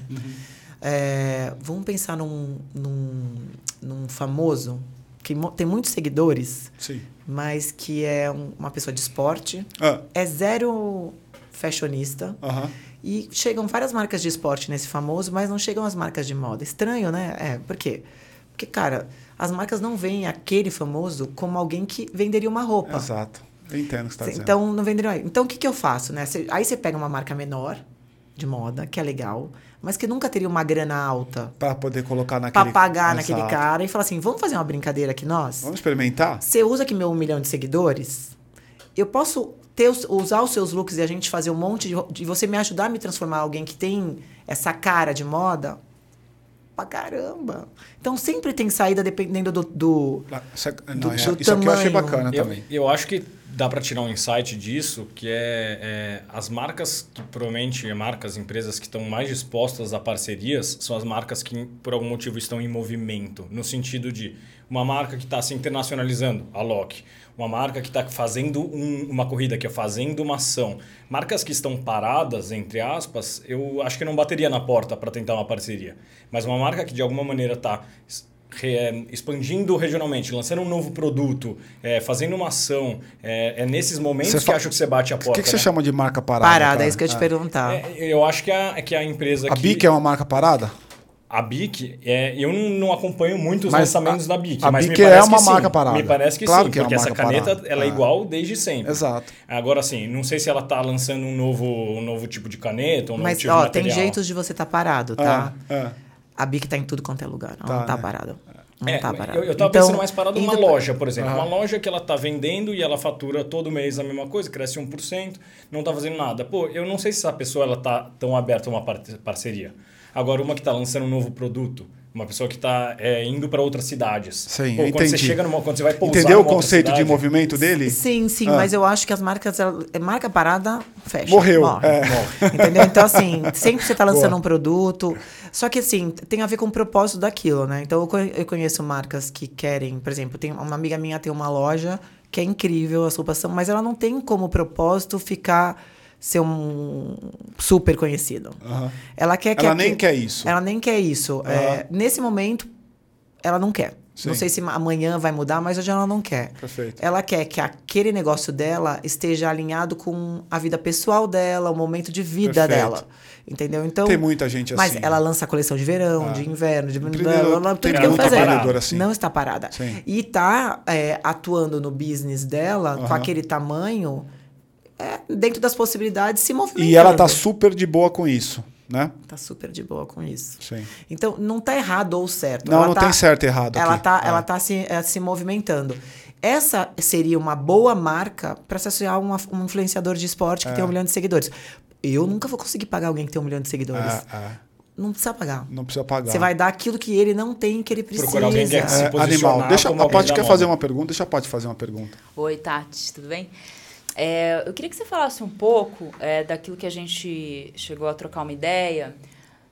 É, vamos pensar num, num, num famoso que tem muitos seguidores, Sim. mas que é um- uma pessoa de esporte, Ah, é zero fashionista. aham. E chegam várias marcas de esporte nesse famoso, mas não chegam as marcas de moda. Estranho, né? É, por quê? Porque, cara, as marcas não veem aquele famoso como alguém que venderia uma roupa. Exato. Eu entendo o que você está dizendo. Então, não venderia. Então, o que, que eu faço, né? Cê- aí você pega uma marca menor de moda, que é legal, mas que nunca teria uma grana alta Para poder colocar naquele... pra pagar naquele Exato. cara e falar assim: vamos fazer uma brincadeira aqui nós? Vamos experimentar? Você usa aqui meu um milhão de seguidores? Eu posso ter, usar os seus looks e a gente fazer um monte de, de você me ajudar a me transformar em alguém que tem essa cara de moda? Pra caramba. Então sempre tem saída dependendo do. do Ah, Isso, é- não, Do é- seu isso aqui eu achei bacana Eu, também. eu acho que dá para tirar um insight disso, que é, é, as marcas que provavelmente, marcas, empresas que estão mais dispostas a parcerias, são as marcas que por algum motivo estão em movimento, no sentido de uma marca que está se internacionalizando, a Loki, uma marca que está fazendo um- uma corrida, que é fazendo uma ação. Marcas que estão paradas, entre aspas, eu acho que não bateria na porta para tentar uma parceria. Mas uma marca que de alguma maneira está re- é, expandindo regionalmente, lançando um novo produto, é, fazendo uma ação, é, é nesses momentos Você que fa- acho que você bate a O porta. que, que você né? chama de marca parada? parada, cara? é isso que eu ia te Ah. perguntar. É, eu acho que a, que a empresa A que... BIC é uma marca parada? A BIC, é, eu não, acompanho muito os Mas lançamentos a- da BIC, a mas BIC me parece é uma que sim. marca parada. Me parece que Claro sim, que é porque essa marca caneta parada. ela é Ah. igual desde sempre. Exato. Agora, assim, não sei se ela está lançando um novo, um novo tipo de caneta, um novo Mas, tipo ó, de tem material. jeitos de você estar parado, tá? Ah, ah. A Bic tá em tudo quanto é lugar. Ela Tá, não tá né? parada. Não É, tá parada. eu, eu tava Então, pensando mais parado numa loja, por exemplo. Uma loja que ela tá vendendo e ela fatura todo mês a mesma coisa, cresce 1%, não tá fazendo nada. Pô, eu não sei se essa pessoa ela tá tão aberta a uma par- parceria. Agora, uma que tá lançando um novo produto, uma pessoa que tá é, indo para outras cidades. Sim, Pô, quando você chega numa, quando você vai pousar Entendeu o conceito de movimento dele? Sim, sim, Ah. mas eu acho que as marcas. ela- é Marca parada, fecha. Morreu, morre. é. Entendeu? Então, assim, sempre você tá lançando Boa. um produto. Só que, assim, tem a ver com o propósito daquilo, né? Então, eu co- eu conheço marcas que querem, por exemplo, tem uma amiga minha tem uma loja que é incrível a roupas são, mas ela não tem como propósito ficar ser um super conhecido. Aham. Ela quer que Ela nem quer isso. Ela nem quer isso. É, nesse momento, ela não quer. Não Sim. sei se amanhã vai mudar, mas hoje ela não quer. Perfeito. Ela quer que aquele negócio dela esteja alinhado com a vida pessoal dela, o momento de vida Perfeito. dela. Entendeu? Então. Tem muita gente Mas assim. ela lança a coleção de verão, Ah. de inverno, de Empreendedor- tem tudo que eu fazer. assim. Não está parada. Sim. E tá é, atuando no business dela com Aham. aquele tamanho, é, dentro das possibilidades, se movimentando. E ela tá super de boa com isso, né? Tá super de boa com isso. Sim. Então, não tá errado ou certo. Não, Ela não tá- tem certo e errado Ela aqui. tá, É. ela tá se, eh, se movimentando. Essa seria uma boa marca para se associar a uma- um influenciador de esporte que tem um milhão de seguidores. Eu nunca vou conseguir pagar alguém que tem um milhão de seguidores. É, é. Não precisa pagar. Não precisa pagar. Você vai dar aquilo que ele não tem, que ele precisa. Procurar alguém que é- se É, posicionar animal. Deixa, como a Paty quer moda. fazer uma pergunta? Deixa a Paty fazer uma pergunta. Oi, Tati, tudo bem? É, eu queria que você falasse um pouco é, daquilo que a gente chegou a trocar uma ideia.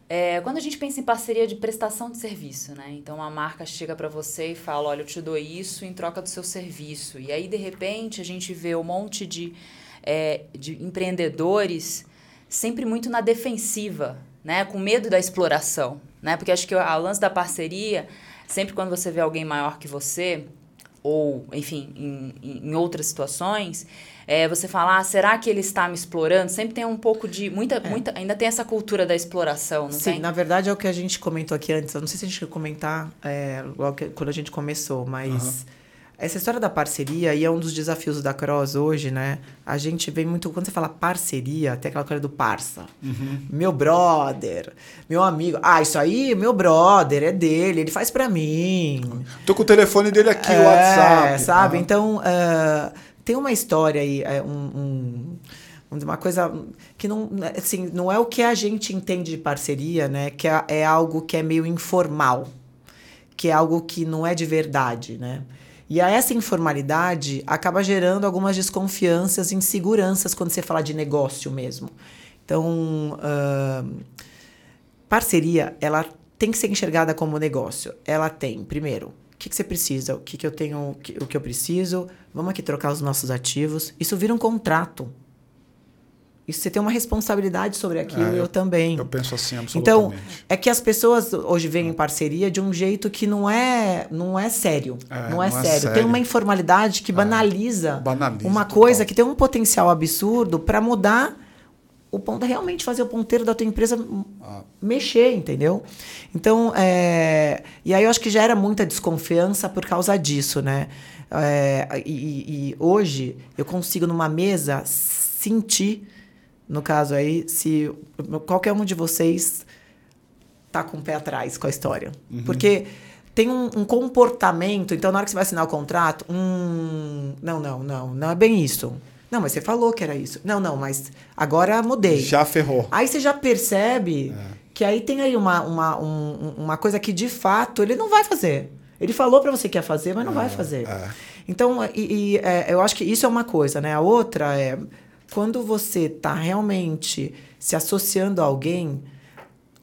É, quando a gente pensa em parceria de prestação de serviço, né? Então, uma marca chega para você e fala, olha, eu te dou isso em troca do seu serviço. E aí, de repente, a gente vê um monte de, é, de empreendedores sempre muito na defensiva, né? Com medo da exploração, né? Porque acho que a lance da parceria, sempre quando você vê alguém maior que você, ou, enfim, em, em outras situações, é, você fala, ah, será que ele está me explorando? Sempre tem um pouco de. Muita, é. muita, ainda tem essa cultura da exploração, não Sim, tem? na verdade é o que a gente comentou aqui antes. Eu não sei se a gente quer comentar é, logo que, quando a gente começou, mas. Uhum. Essa história da parceria, e é um dos desafios da Cross hoje, né? A gente vem muito. Quando você fala parceria, tem aquela coisa do parça. Uhum. Meu brother, meu amigo. Ah, isso aí, meu brother, é dele, ele faz para mim. Tô com o telefone dele aqui, o é, WhatsApp. Sabe? Uhum. Então. Uh, tem uma história aí, é, um, um, uma coisa que não, assim, não é o que a gente entende de parceria, né? Que é, é algo que é meio informal, que é algo que não é de verdade, né? E a essa informalidade acaba gerando algumas desconfianças, inseguranças quando você fala de negócio mesmo. Então, uh, parceria, ela tem que ser enxergada como negócio. Ela tem, primeiro, o que, que você precisa? O que, que eu tenho, o que, eu preciso? Vamos aqui trocar os nossos ativos. Isso vira um contrato. Isso você tem uma responsabilidade sobre aquilo, é, eu, eu, também. Eu penso assim, absolutamente. Então, é que as pessoas hoje veem em parceria de um jeito que não é, não é sério. É, não, é, não sério. é, sério. Tem uma informalidade que banaliza, banaliza uma total. coisa que tem um potencial absurdo para mudar o ponto é realmente fazer o ponteiro da tua empresa ah. mexer, entendeu? Então, é, e aí eu acho que já era muita desconfiança por causa disso, né? É, e, e, hoje eu consigo numa mesa sentir, no caso aí, se qualquer um de vocês tá com o pé atrás com a história. Uhum. Porque tem um, um, comportamento, então na hora que você vai assinar o contrato, hum, não, não, não, não é bem isso. Não, mas você falou que era isso. Não, não, mas agora mudei. Já ferrou. Aí você já percebe é. que aí tem aí uma, uma, um, uma coisa que de fato ele não vai fazer. Ele falou para você que ia fazer, mas não é, vai fazer. É. Então, e, e é, eu acho que isso é uma coisa, né? A outra é quando você está realmente se associando a alguém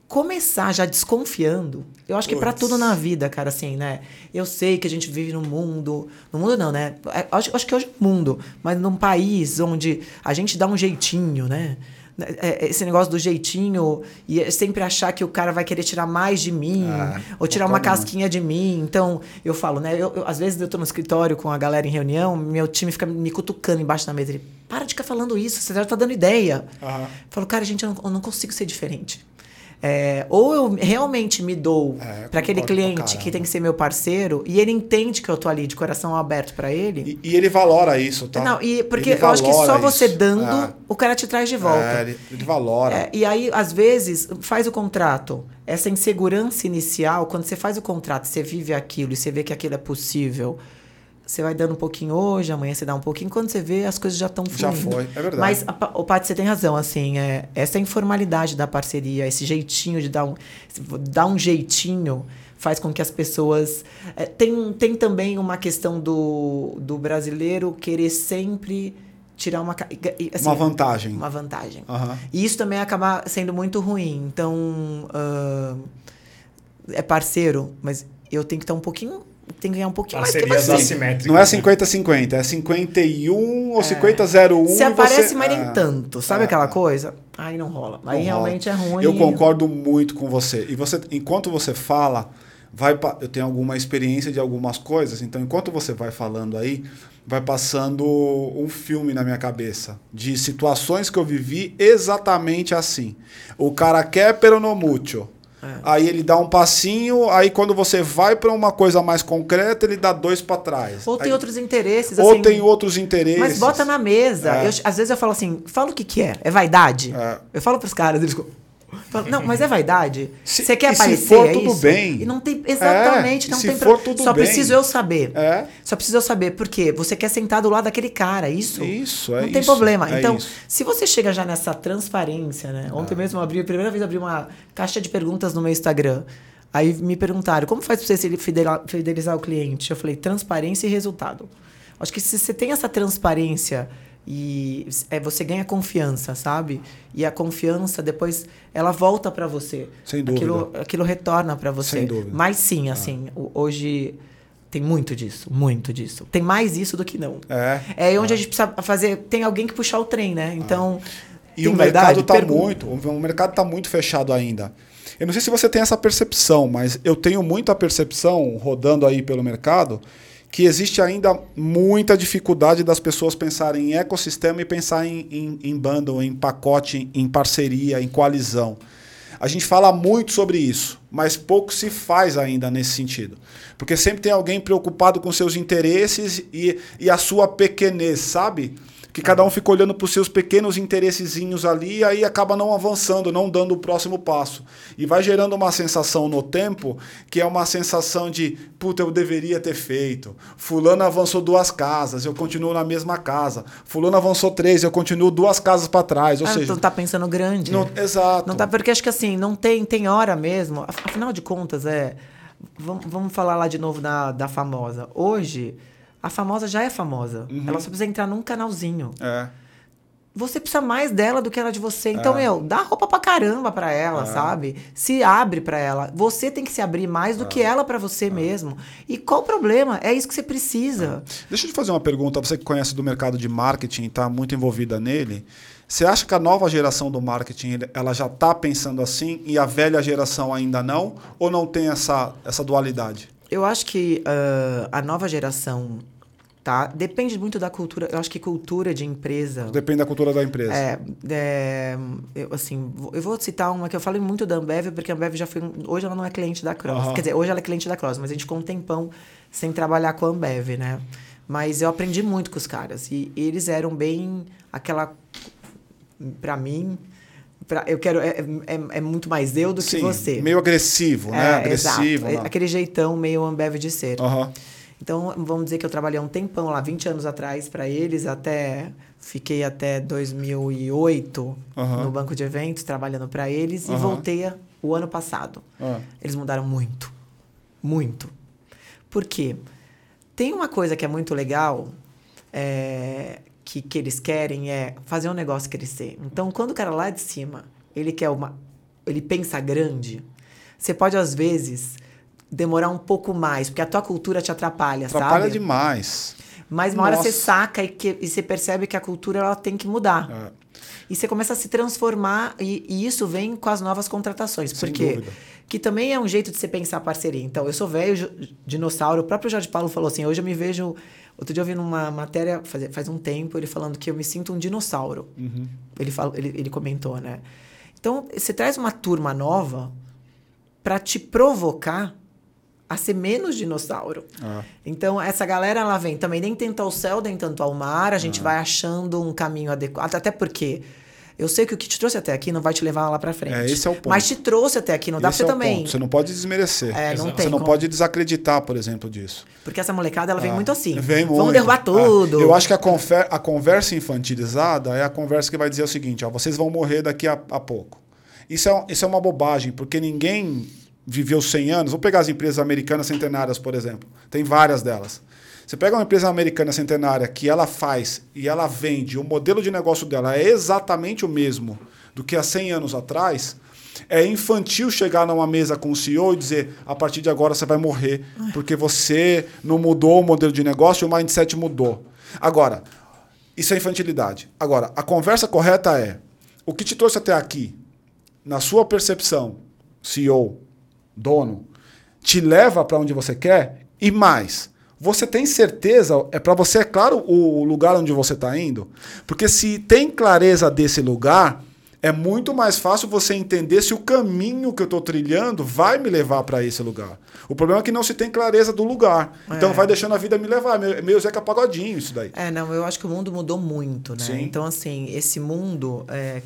começar já desconfiando. Eu acho que para tudo na vida, cara, assim, né? Eu sei que a gente vive num mundo. No mundo não, né? É, acho, acho que hoje é mundo, mas num país onde a gente dá um jeitinho, né? É, esse negócio do jeitinho e sempre achar que o cara vai querer tirar mais de mim ah, ou tirar uma casquinha de mim. Então, eu falo, né? Eu, eu, às vezes eu tô no escritório com a galera em reunião, meu time fica me cutucando embaixo da mesa. Ele, para de ficar falando isso, você já tá dando ideia. Uhum. Eu falo, cara, gente, eu não, eu não consigo ser diferente. É, ou eu realmente me dou é, para aquele cliente que tem que ser meu parceiro e ele entende que eu tô ali de coração aberto para ele. E, e, ele valora isso, tá? Não, e porque ele eu acho que só você isso. dando, é. o cara te traz de volta. É, ele, ele valora. É, e aí, às vezes, faz o contrato. Essa insegurança inicial, quando você faz o contrato, você vive aquilo e você vê que aquilo é possível você vai dando um pouquinho hoje, amanhã você dá um pouquinho, quando você vê, as coisas já estão fluindo. Já foi, é verdade. Mas, o Paty, você tem razão, assim, é, essa informalidade da parceria, esse jeitinho de dar um, dar um jeitinho, faz com que as pessoas... É, tem, tem também uma questão do, do brasileiro querer sempre tirar uma... Assim, uma vantagem. Uma vantagem. Uhum. E isso também acaba sendo muito ruim. Então, uh, é parceiro, mas eu tenho que estar um pouquinho tem que ganhar um pouquinho mais que você. assimétricas. Não é 50-50, é 51 ou é. 50-01. Se aparece, você... mas nem ah, tanto. Sabe é. aquela coisa? Aí não rola. Aí não realmente rola. é ruim. Eu concordo muito com você. E você, enquanto você fala, vai eu tenho alguma experiência de algumas coisas, então enquanto você vai falando aí, vai passando um filme na minha cabeça de situações que eu vivi exatamente assim. O cara quer pero no mucho. É. Aí ele dá um passinho, aí quando você vai para uma coisa mais concreta, ele dá dois para trás. Ou tem aí, outros interesses. Ou assim, tem outros interesses. Mas bota na mesa. É. Eu, às vezes eu falo assim, fala o que, que é. É vaidade? É. Eu falo para os caras, eles não, mas é vaidade. Você quer aparecer? Se for, é tudo isso? bem. E não tem exatamente, é, não se tem for, tudo Só bem. preciso eu saber. É. Só preciso eu saber porque você quer sentar do lado daquele cara, isso? Isso, é Não tem problema. É então, isso. se você chega já nessa transparência, né? Ontem é. mesmo eu abri, a primeira vez abri uma caixa de perguntas no meu Instagram. Aí me perguntaram, como faz para você fidelizar o cliente? Eu falei, transparência e resultado. Acho que se você tem essa transparência e é, você ganha confiança, sabe? E a confiança depois ela volta para você. Sem dúvida. Aquilo, aquilo retorna para você. Sem dúvida. Mas sim, ah. assim, ah. hoje tem muito disso, muito disso. Tem mais isso do que não. É. É onde ah. a gente precisa fazer. Tem alguém que puxar o trem, né? Então. Ah. E o mercado está muito, o mercado tá muito fechado ainda. Eu não sei se você tem essa percepção, mas eu tenho muita percepção rodando aí pelo mercado que existe ainda muita dificuldade das pessoas pensarem em ecossistema e pensar em, em, em bundle, em pacote, em parceria, em coalizão. A gente fala muito sobre isso, mas pouco se faz ainda nesse sentido. Porque sempre tem alguém preocupado com seus interesses e, e a sua pequenez, sabe? Que cada um fica olhando para os seus pequenos interessezinhos ali e aí acaba não avançando, não dando o próximo passo. E vai gerando uma sensação no tempo que é uma sensação de, puta, eu deveria ter feito. Fulano avançou duas casas, eu continuo na mesma casa. Fulano avançou três, eu continuo duas casas para trás. Ou Ah, seja, não tá pensando grande. não- exato. Não tá, porque acho que assim, não tem, tem hora mesmo. Af- Afinal de contas, é. Vamos, vamos falar lá de novo da, da famosa. Hoje, a famosa já é famosa. Uhum. Ela só precisa entrar num canalzinho. É. Você precisa mais dela do que ela de você. Então, É. meu, dá roupa pra caramba pra ela, sabe? Se abre pra ela. Você tem que se abrir mais do que ela pra você mesmo. E qual o problema? É isso que você precisa. Deixa eu te fazer uma pergunta, você que conhece do mercado de marketing está muito envolvida nele. Você acha que a nova geração do marketing ela já está pensando assim e a velha geração ainda não? Ou não tem essa, essa dualidade? Eu acho que ah, a nova geração, tá? Depende muito da cultura. Eu acho que cultura de empresa. Depende da cultura da empresa. É, é, eu, assim, eu vou citar uma que eu falei muito da Ambev, porque a Ambev já foi. Hoje ela não é cliente da Cross. Aham. Quer dizer, hoje ela é cliente da Cross, mas a gente ficou um tempão sem trabalhar com a Ambev, né? Mas eu aprendi muito com os caras. E eles eram bem aquela. Pra mim. Pra, eu quero. É, é, é muito mais eu do que Sim, você. meio agressivo, né? É, agressivo. exato. né? Aquele jeitão meio Ambev de ser. Aham. Então, vamos dizer que eu trabalhei um tempão lá, 20 anos atrás, para eles, até. Fiquei até 2008 Aham. no banco de eventos, trabalhando para eles, e Aham. voltei o ano passado. Ah. Eles mudaram muito. Muito. Por quê? Tem uma coisa que é muito legal, é, que, que eles querem, é fazer um negócio crescer. Então, quando o cara lá de cima, ele quer uma. Ele pensa grande, você pode, às vezes, demorar um pouco mais, porque a tua cultura te atrapalha, Atrapalha sabe? demais. Mas uma hora você Nossa. saca e, que, e você percebe que a cultura ela tem que mudar. É. E você começa a se transformar, e, e isso vem com as novas contratações. Sem Por quê? dúvida. Que também é um jeito de você pensar parceria. Então, eu sou velho, dinossauro. O próprio Jorge Paulo falou assim: hoje eu me vejo. Outro dia eu vi numa matéria, faz, faz um tempo, ele falando que eu me sinto um dinossauro. Uhum. Ele, falou, ele, ele comentou, né? Então, você traz uma turma nova para te provocar a ser menos dinossauro. Ah. Então, essa galera, ela vem também nem tanto ao céu, nem tanto ao mar, a Ah. gente vai achando um caminho adequado. Até porque eu sei que o que te trouxe até aqui não vai te levar lá pra frente. É, esse é o ponto. Mas te trouxe até aqui, não dá Esse pra é você o também. ponto. Você não pode desmerecer. É, não Você não como. pode desacreditar, por exemplo, disso. Porque essa molecada, ela vem Ah, muito assim. Vem Vamos muito. derrubar Ah, tudo. eu acho que a, confer- a conversa infantilizada é a conversa que vai dizer o seguinte: ó, vocês vão morrer daqui a, a pouco. Isso é, isso é uma bobagem, porque ninguém viveu 100 anos. Vou pegar as empresas americanas centenárias, por exemplo. Tem várias delas. Você pega uma empresa americana centenária que ela faz e ela vende, o modelo de negócio dela é exatamente o mesmo do que há 100 anos atrás. É infantil chegar numa mesa com o CEO e dizer: a partir de agora você vai morrer, porque você não mudou o modelo de negócio e o mindset mudou. Agora, isso é infantilidade. Agora, a conversa correta é: o que te trouxe até aqui, na sua percepção, CEO, dono, te leva para onde você quer e mais. Você tem certeza, é para você é claro o lugar onde você está indo? Porque se tem clareza desse lugar, é muito mais fácil você entender se o caminho que eu estou trilhando vai me levar para esse lugar. O problema é que não se tem clareza do lugar. Então É. vai deixando a vida me levar. É meio Zeca Pagodinho isso daí. É, não, eu acho que o mundo mudou muito, né? Sim. Então, assim, esse mundo é,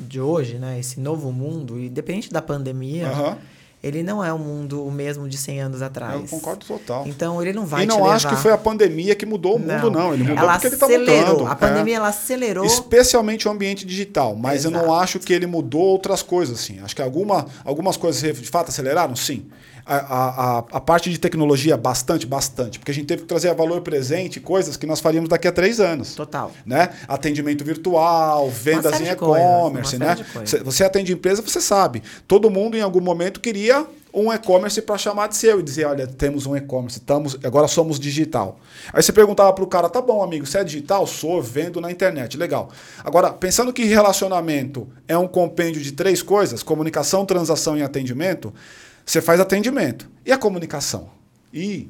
de hoje, né? Esse novo mundo, independente da pandemia, Aham. Ele não é o mundo o mesmo de 100 anos atrás. Eu concordo total. Então, ele não vai e não acho que foi a pandemia que mudou o mundo, não. Ele mudou ela porque ele está mudando. A É. pandemia, ela acelerou. Especialmente o ambiente digital. Mas eu não Exato. acho que ele mudou outras coisas. Assim. Acho que alguma, algumas coisas de fato aceleraram, sim. A, a, a, parte de tecnologia, bastante, bastante. Porque a gente teve que trazer a valor presente coisas que nós faríamos daqui a três anos. Total. Né? Atendimento virtual, vendas em e-commerce. Né? Você atende empresa, você sabe. Todo mundo em algum momento queria um e-commerce para chamar de seu e dizer, olha, temos um e-commerce, estamos, agora somos digital. Aí você perguntava para o cara, tá bom, amigo, você é digital? Sou, vendo na internet, legal. Agora, pensando que relacionamento é um compêndio de três coisas, comunicação, transação e atendimento, você faz atendimento. E a comunicação? E,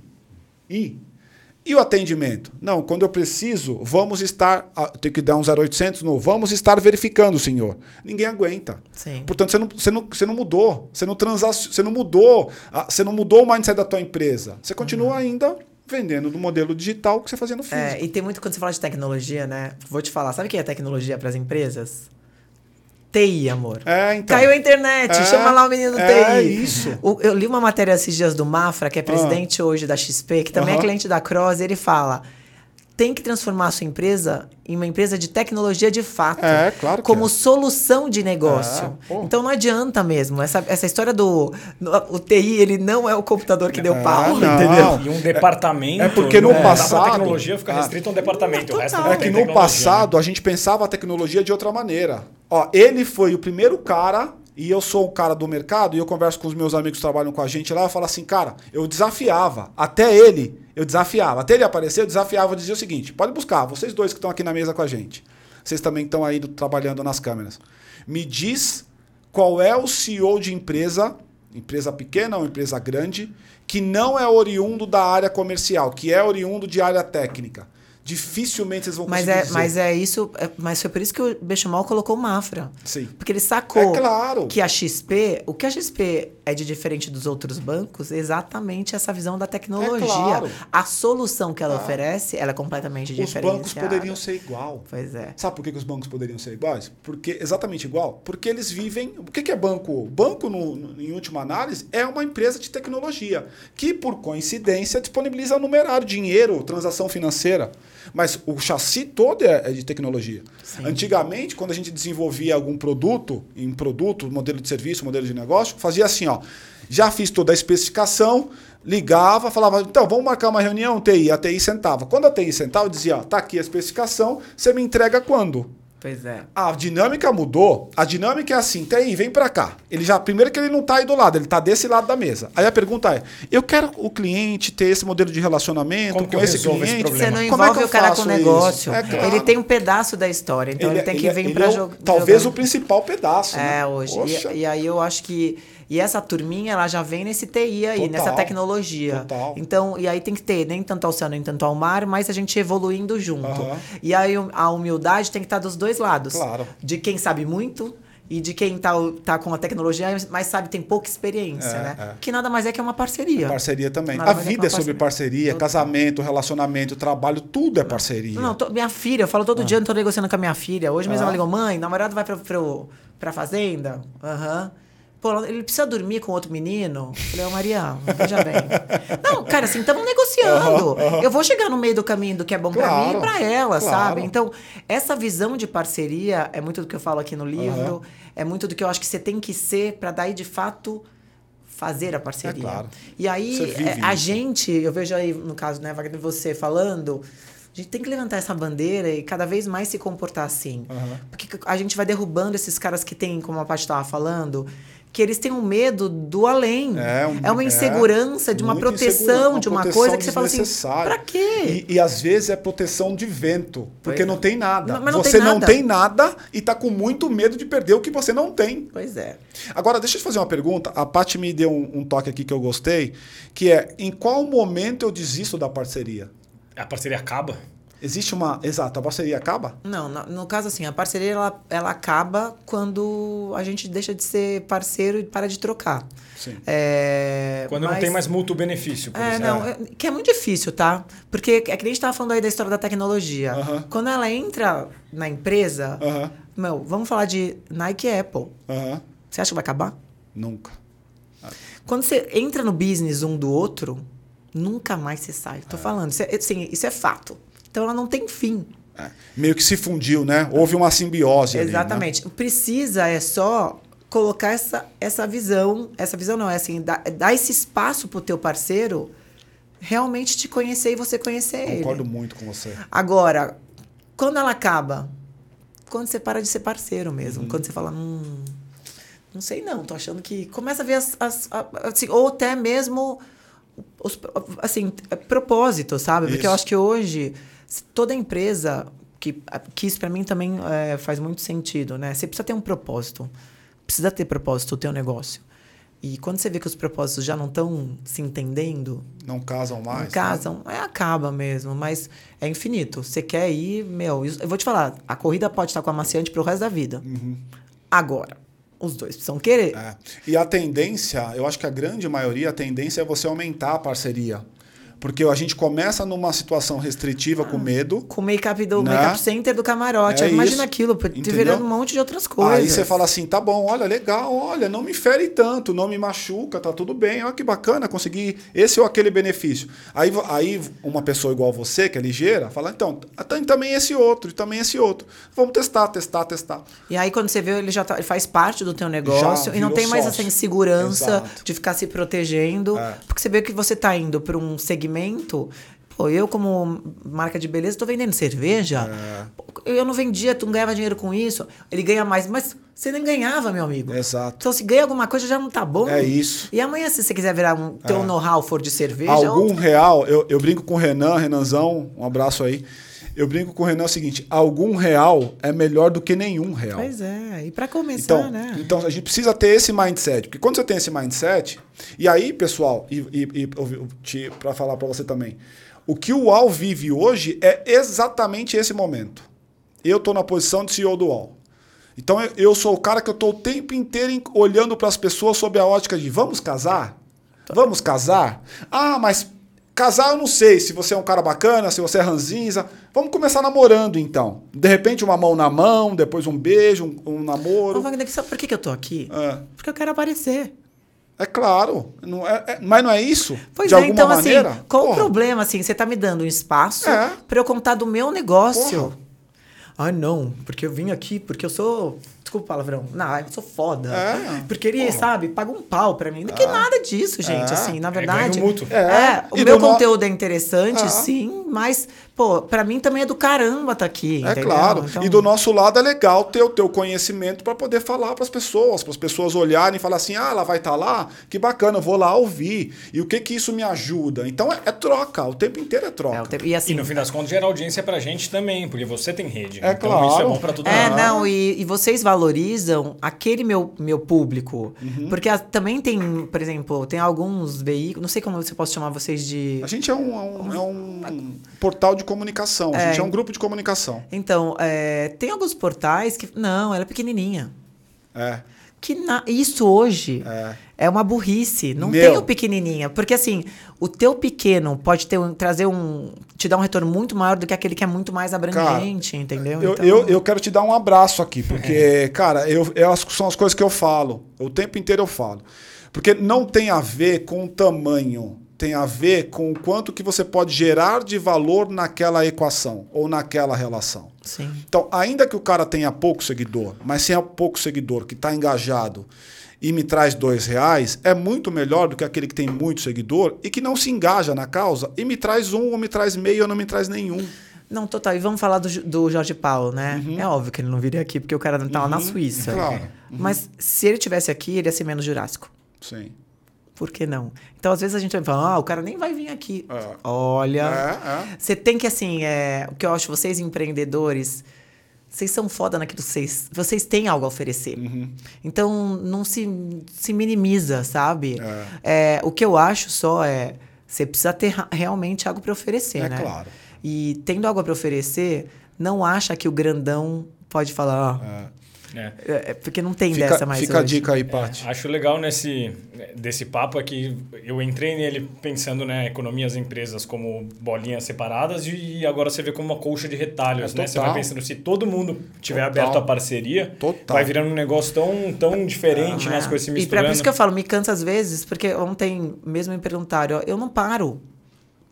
e e o atendimento? Não, quando eu preciso, vamos estar. Tem que dar um 0800 no. Vamos estar verificando, senhor. Ninguém aguenta. Sim. Portanto, você não, você não, você não mudou. Você não transacion, Você não mudou. Você não mudou o mindset da tua empresa. Você continua uhum. ainda vendendo do modelo digital que você fazia no é, físico. É, e tem muito quando você fala de tecnologia, né? Vou te falar, sabe o que é tecnologia para as empresas? TI, amor. É, então. Caiu a internet, é, chama lá o menino do é TI. isso. O, eu li uma matéria esses dias do Mafra, que é presidente ah. hoje da XP, que também é cliente da Cross, e ele fala: tem que transformar a sua empresa em uma empresa de tecnologia de fato. É, claro Como é. solução de negócio. É, então não adianta mesmo. Essa, essa história do. O TI, ele não é o computador que deu é, pau, não. entendeu? E um departamento. É porque no passado. A tecnologia fica restrita a um departamento. o resto não é que no passado né? a gente pensava a tecnologia de outra maneira. Ó, ele foi o primeiro cara e eu sou o cara do mercado e eu converso com os meus amigos que trabalham com a gente lá, eu falo assim, cara, eu desafiava, até ele, eu desafiava, até ele aparecer, eu desafiava, eu dizia o seguinte, pode buscar, vocês dois que estão aqui na mesa com a gente, vocês também estão aí trabalhando nas câmeras, me diz qual é o CEO de empresa, empresa pequena ou empresa grande, que não é oriundo da área comercial, que é oriundo de área técnica dificilmente eles vão mas conseguir é, dizer. Mas é isso, é, mas foi por isso que o Bechamal colocou o Mafra. Sim. Porque ele sacou é claro. que a XP, o que a XP é de diferente dos outros bancos, é exatamente essa visão da tecnologia. É claro. A solução que ela ah. oferece, ela é completamente diferente. Os bancos poderiam ser igual. Pois é. Sabe por que, que os bancos poderiam ser iguais? Porque exatamente igual, porque eles vivem, o que, que é banco? Banco no, no, em última análise é uma empresa de tecnologia que por coincidência disponibiliza numerário, dinheiro, transação financeira. Mas o chassi todo é, é de tecnologia. Sim. Antigamente, quando a gente desenvolvia algum produto, em produto, modelo de serviço, modelo de negócio, fazia assim, ó. Já fiz toda a especificação, ligava, falava, então, vamos marcar uma reunião, TI. A TI sentava. Quando a TI sentava, eu dizia, ó, tá aqui a especificação, você me entrega quando? Pois é. A dinâmica mudou. A dinâmica é assim, tem, vem para cá. Ele já primeiro que ele não tá aí do lado, ele tá desse lado da mesa. Aí a pergunta é: eu quero o cliente ter esse modelo de relacionamento Como com esse cliente. Esse Você não envolve é o cara com o negócio. É, claro. Ele tem um pedaço da história, então ele, ele tem que vir para jogar. Talvez jogar. o principal pedaço. É, né? hoje. E, e aí eu acho que e essa turminha, ela já vem nesse TI aí, Total. nessa tecnologia. Total. Então, e aí tem que ter nem tanto ao céu, nem tanto ao mar, mas a gente evoluindo junto. Uhum. E aí a humildade tem que estar dos dois lados. Claro. De quem sabe muito e de quem tá, tá com a tecnologia, mas sabe, tem pouca experiência, é, né? É. Que nada mais é que uma parceria. Parceria também. Nada a é vida é, é sobre parceria, Total. casamento, relacionamento, trabalho, tudo é parceria. Não, tô, minha filha, eu falo todo ah. dia, eu tô negociando com a minha filha. Hoje mesmo ah. ela ligou, mãe, namorado vai pra, pra, pra fazenda? Aham. Uhum. Pô, ele precisa dormir com outro menino? Eu falei, ô oh, Maria, veja bem. Não, cara, assim, estamos negociando. Uhum, uhum. Eu vou chegar no meio do caminho do que é bom claro, para mim e para ela, claro. sabe? Então, essa visão de parceria é muito do que eu falo aqui no livro, uhum. é muito do que eu acho que você tem que ser para daí, de fato, fazer a parceria. É claro. E aí, é, a gente, eu vejo aí, no caso, né, Wagner, você falando, a gente tem que levantar essa bandeira e cada vez mais se comportar assim. Uhum. Porque a gente vai derrubando esses caras que tem, como a Paty estava falando, que eles têm um medo do além. É, um, é uma insegurança, é, de uma proteção, uma de uma coisa que você fala assim, pra quê? E, e, às vezes é proteção de vento, porque pois não tem nada. Não, não você tem não nada. tem nada e tá com muito medo de perder o que você não tem. Pois é. Agora, deixa eu te fazer uma pergunta. A Paty me deu um, um toque aqui que eu gostei, que é, em qual momento eu desisto da parceria? A parceria acaba? Existe uma. Exato, a parceria acaba? Não, no, no, caso assim, a parceria ela, ela acaba quando a gente deixa de ser parceiro e para de trocar. Sim. É, quando mas, não tem mais mútuo benefício, por é, Não, é, que é muito difícil, tá? Porque é que a gente estava falando aí da história da tecnologia. Uh -huh. Quando ela entra na empresa, uh -huh. meu, vamos falar de Nike e Apple. Uh -huh. Você acha que vai acabar? Nunca. Quando você entra no business um do outro, nunca mais você sai. Tô é. falando, isso é, assim, isso é fato. Então ela não tem fim. É, meio que se fundiu, né? Houve uma simbiose. Exatamente. Ali, né? Precisa é só colocar essa, essa visão, essa visão não é assim, dar, dar esse espaço pro teu parceiro realmente te conhecer e você conhecer Concordo ele. Concordo muito com você. Agora, quando ela acaba, quando você para de ser parceiro mesmo, uhum. quando você fala, hum, Não sei não, tô achando que começa a ver as, as assim, ou até mesmo os assim, propósitos, sabe? Porque eu Isso. acho que hoje toda empresa que, que isso para mim também é, faz muito sentido, né? Você precisa ter um propósito. Precisa ter propósito o teu negócio. E quando você vê que os propósitos já não estão se entendendo, Não casam mais. não né? casam, é, acaba mesmo, mas é infinito. Você quer ir, meu, eu vou te falar, a corrida pode estar com a maciante pro resto da vida. Agora, os dois precisam querer. É. E a tendência, eu acho que a grande maioria, a tendência é você aumentar a parceria. Porque a gente começa numa situação restritiva com medo. Com o make-up do Né? make-up center do camarote. É Imagina isso. aquilo, te virando um monte de outras coisas. Aí você fala assim, tá bom, olha, legal, olha, não me fere tanto, não me machuca, tá tudo bem, olha que bacana, consegui esse ou aquele benefício. Aí, aí uma pessoa igual você, que é ligeira, fala, então, tem também esse outro, e também esse outro. Vamos testar, testar, testar. E aí, quando você vê, ele já tá- ele faz parte do teu negócio Já e não tem mais sócio. essa insegurança Exato. de ficar se protegendo. É. Porque você vê que você tá indo para um segmento. Pô, eu, como marca de beleza, tô vendendo cerveja. É. Eu não vendia, tu não ganhava dinheiro com isso. Ele ganha mais, mas você nem ganhava, meu amigo. Exato. Então, se ganha alguma coisa, já não tá bom. É isso. E amanhã, se você quiser virar um teu know-how for de cerveja. Algum outro- real, eu, eu brinco com o Renan, Renanzão, um abraço aí. Eu brinco com o Renan o seguinte: algum real é melhor do que nenhum real. Pois é, e para começar, Então, né? então a gente precisa ter esse mindset, porque quando você tem esse mindset, e aí, pessoal, e, e, e para falar para você também, o que o UAU vive hoje é exatamente esse momento. Eu estou na posição de CEO do UAU. Então eu, sou o cara que eu estou o tempo inteiro olhando para as pessoas sob a ótica de vamos casar? Vamos casar? Ah, mas casar eu não sei se você é um cara bacana, se você é ranzinza. Vamos começar namorando então. De repente uma mão na mão, depois um beijo, um, um namoro. Ô, Wagner, sabe por que, que eu tô aqui? É. Porque eu quero aparecer. É claro, não é, é- mas não é isso? Pois de é, alguma então maneira? assim, qual o problema, assim? Você tá me dando um espaço É. pra eu contar do meu negócio. Porra. Ah, não, porque eu vim aqui, porque eu sou. Desculpa o palavrão. Não, eu sou foda. É. Porque ele, Porra. sabe, paga um pau pra mim. Não que nada disso, gente. É. Assim, na É verdade. É, É. o E meu no- conteúdo é interessante, É. sim, mas, pô, pra mim também é do caramba tá aqui. É entendeu? claro. Então- E do nosso lado é legal ter o teu conhecimento para poder falar para as pessoas, para as pessoas olharem e falar assim: ah, ela vai estar lá, que bacana, eu vou lá ouvir. E o que que isso me ajuda? Então é, é troca, o tempo inteiro é troca. É, tempo- E assim. E no fim das contas gera audiência pra gente também, porque você tem rede. É então claro. isso é bom pra todo É, mundo. não, e, e vocês valorizam aquele meu, meu público. Uhum. Porque a- também tem, por exemplo, tem alguns veículos, não sei como você posso chamar vocês de. A gente é um, é um- é um portal de comunicação, a gente é um grupo de comunicação. Então, é, tem alguns portais que. Não, ela é pequenininha. É. Que na- isso hoje É. é. uma burrice. Não Meu. tem o pequenininha. Porque assim, o teu pequeno pode ter um- trazer um. te dar um retorno muito maior do que aquele que é muito mais abrangente, entendeu? Eu, Então- eu, eu quero te dar um abraço aqui, porque, cara, eu, eu, são as coisas que eu falo. O tempo inteiro eu falo. Porque não tem a ver com o tamanho, tem a ver com o quanto que você pode gerar de valor naquela equação ou naquela relação. Sim. Então, ainda que o cara tenha pouco seguidor, mas se é pouco seguidor que está engajado e me traz dois reais, é muito melhor do que aquele que tem muito seguidor e que não se engaja na causa e me traz um, ou me traz meio, ou não me traz nenhum. Não, total. E vamos falar do, do Jorge Paulo, né? É óbvio que ele não viria aqui, porque o cara tá lá na Suíça. Uhum. Claro. Mas se ele tivesse aqui, ele ia ser menos jurássico. Sim. Por que não? Então, às vezes a gente vai falar, ah, o cara nem vai vir aqui. É. Olha. É, é. Você tem que, assim, é, o que eu acho, vocês empreendedores, vocês são foda naquilo que vocês. Vocês têm algo a oferecer. Uhum. Então, não se, se minimiza, sabe? É, o que eu acho só é. Você precisa ter realmente algo para oferecer, É né? claro. E tendo algo para oferecer, não acha que o grandão pode falar. ah, É. é, é porque não tem Fica, dessa mais fica a hoje. dica aí, Paty. Acho legal nesse desse papo é que eu entrei nele pensando né, economia das empresas como bolinhas separadas e agora você vê como uma colcha de retalhos, É né? Você vai pensando se todo mundo tiver Total. aberto a parceria, Total. vai virando um negócio tão, tão diferente, né? As É. coisas se E misturando. por isso que eu falo, me cansa às vezes, porque ontem mesmo me perguntaram, eu não paro.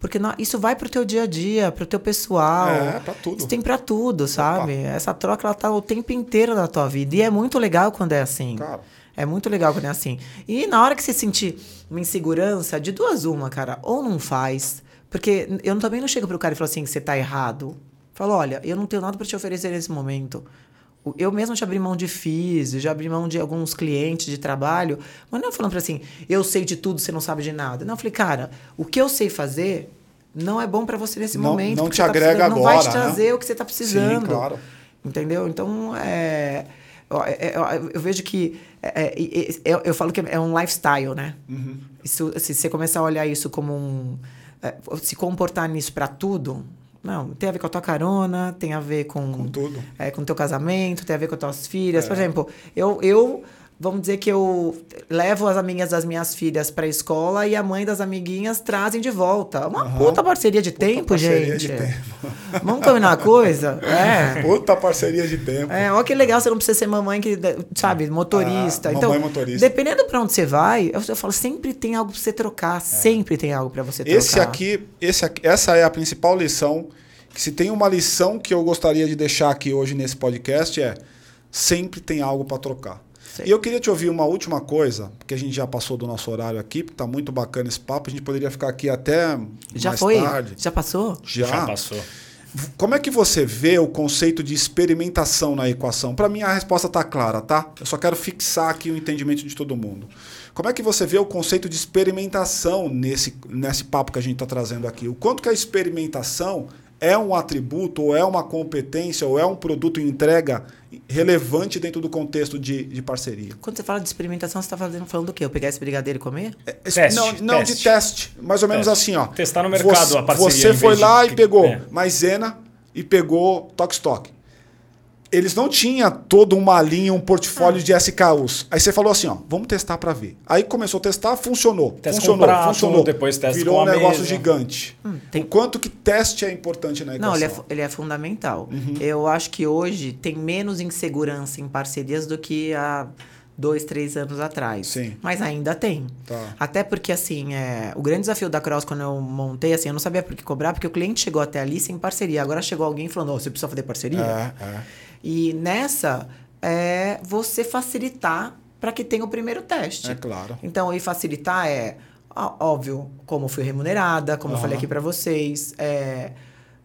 Porque não- isso vai pro teu dia a dia, pro teu pessoal. É, pra tudo. Isso tem pra tudo, sabe? Essa troca, ela tá o tempo inteiro na tua vida. E é muito legal quando é assim. Claro. É muito legal quando é assim. E na hora que você sentir uma insegurança, de duas uma, cara, ou não faz. Porque eu também não chego pro cara e falo assim, você tá errado. Falo, olha, eu não tenho nada pra te oferecer nesse momento. Eu mesmo já abri mão de FIIs, já abri mão de alguns clientes de trabalho, mas não é falando para assim, eu sei de tudo, você não sabe de nada. Não, eu falei, cara, o que eu sei fazer não é bom para você nesse Não- momento. não porque te você tá agrega precisando, Não vai te agora, né? trazer o que você está precisando. Sim, claro. Entendeu? Então, é, eu, eu- eu vejo que. é, é, é, eu, eu falo que é um lifestyle, né? Uhum. Isso, se você começar a olhar isso como um. é, se comportar nisso para tudo. Não, tem a ver com a tua carona, tem a ver com. Com tudo. É, com o teu casamento, tem a ver com as tuas filhas. É. Por exemplo, eu, eu. Vamos dizer que eu levo as amigas das minhas filhas pra escola e a mãe das amiguinhas trazem de volta. Uma Aham. puta parceria de Puta tempo, parceria gente. de tempo. Vamos combinar uma coisa? É. Outra parceria de tempo. É, olha que legal, você não precisa ser mamãe que, sabe, motorista. Ah, então, mamãe motorista. dependendo pra onde você vai, eu, eu falo, sempre tem algo pra você trocar, sempre tem algo pra você trocar. É. Esse aqui, esse aqui, essa é a principal lição. Se tem uma lição que eu gostaria de deixar aqui hoje nesse podcast é sempre tem algo para trocar. E eu queria te ouvir uma última coisa, porque a gente já passou do nosso horário aqui, porque tá muito bacana esse papo, a gente poderia ficar aqui até Já mais foi? tarde. Já passou? Já. Já passou. Como é que você vê o conceito de experimentação na equação? Para mim a resposta está clara, tá? Eu só quero fixar aqui o entendimento de todo mundo. Como é que você vê o conceito de experimentação nesse, nesse papo que a gente está trazendo aqui? O quanto que a experimentação é um atributo, ou é uma competência, ou é um produto em entrega relevante dentro do contexto de, de parceria? Quando você fala de experimentação, você tá falando, falando do quê? Eu pegar esse brigadeiro e comer? É, Teste, não, não teste. de teste. Mais ou menos Teste. assim, ó. Testar no mercado você, a parceria, Você foi vez de- lá e pegou É. maisena e pegou Toque Stock. Eles não tinham toda uma linha, um portfólio Ah. de SKUs. Aí você falou assim, ó, vamos testar para ver. Aí começou a testar, funcionou. Teste funcionou, prato, funcionou. depois teste Virou com um a negócio mesa. gigante. tem- O quanto que teste é importante na equação? Não, ele é, ele é fundamental. Uhum. Eu acho que hoje tem menos insegurança em parcerias do que há dois, três anos atrás. Sim. Mas ainda tem. Tá. Até porque, assim, é, o grande desafio da Cross, quando eu montei, assim, eu não sabia por que cobrar, porque o cliente chegou até ali sem parceria. Agora chegou alguém falando, "Ô, você precisa fazer parceria? É, é. E nessa, é você facilitar para que tenha o primeiro teste. É claro. Então, e facilitar é, óbvio, como eu fui remunerada, como eu Aham. falei aqui para vocês, é,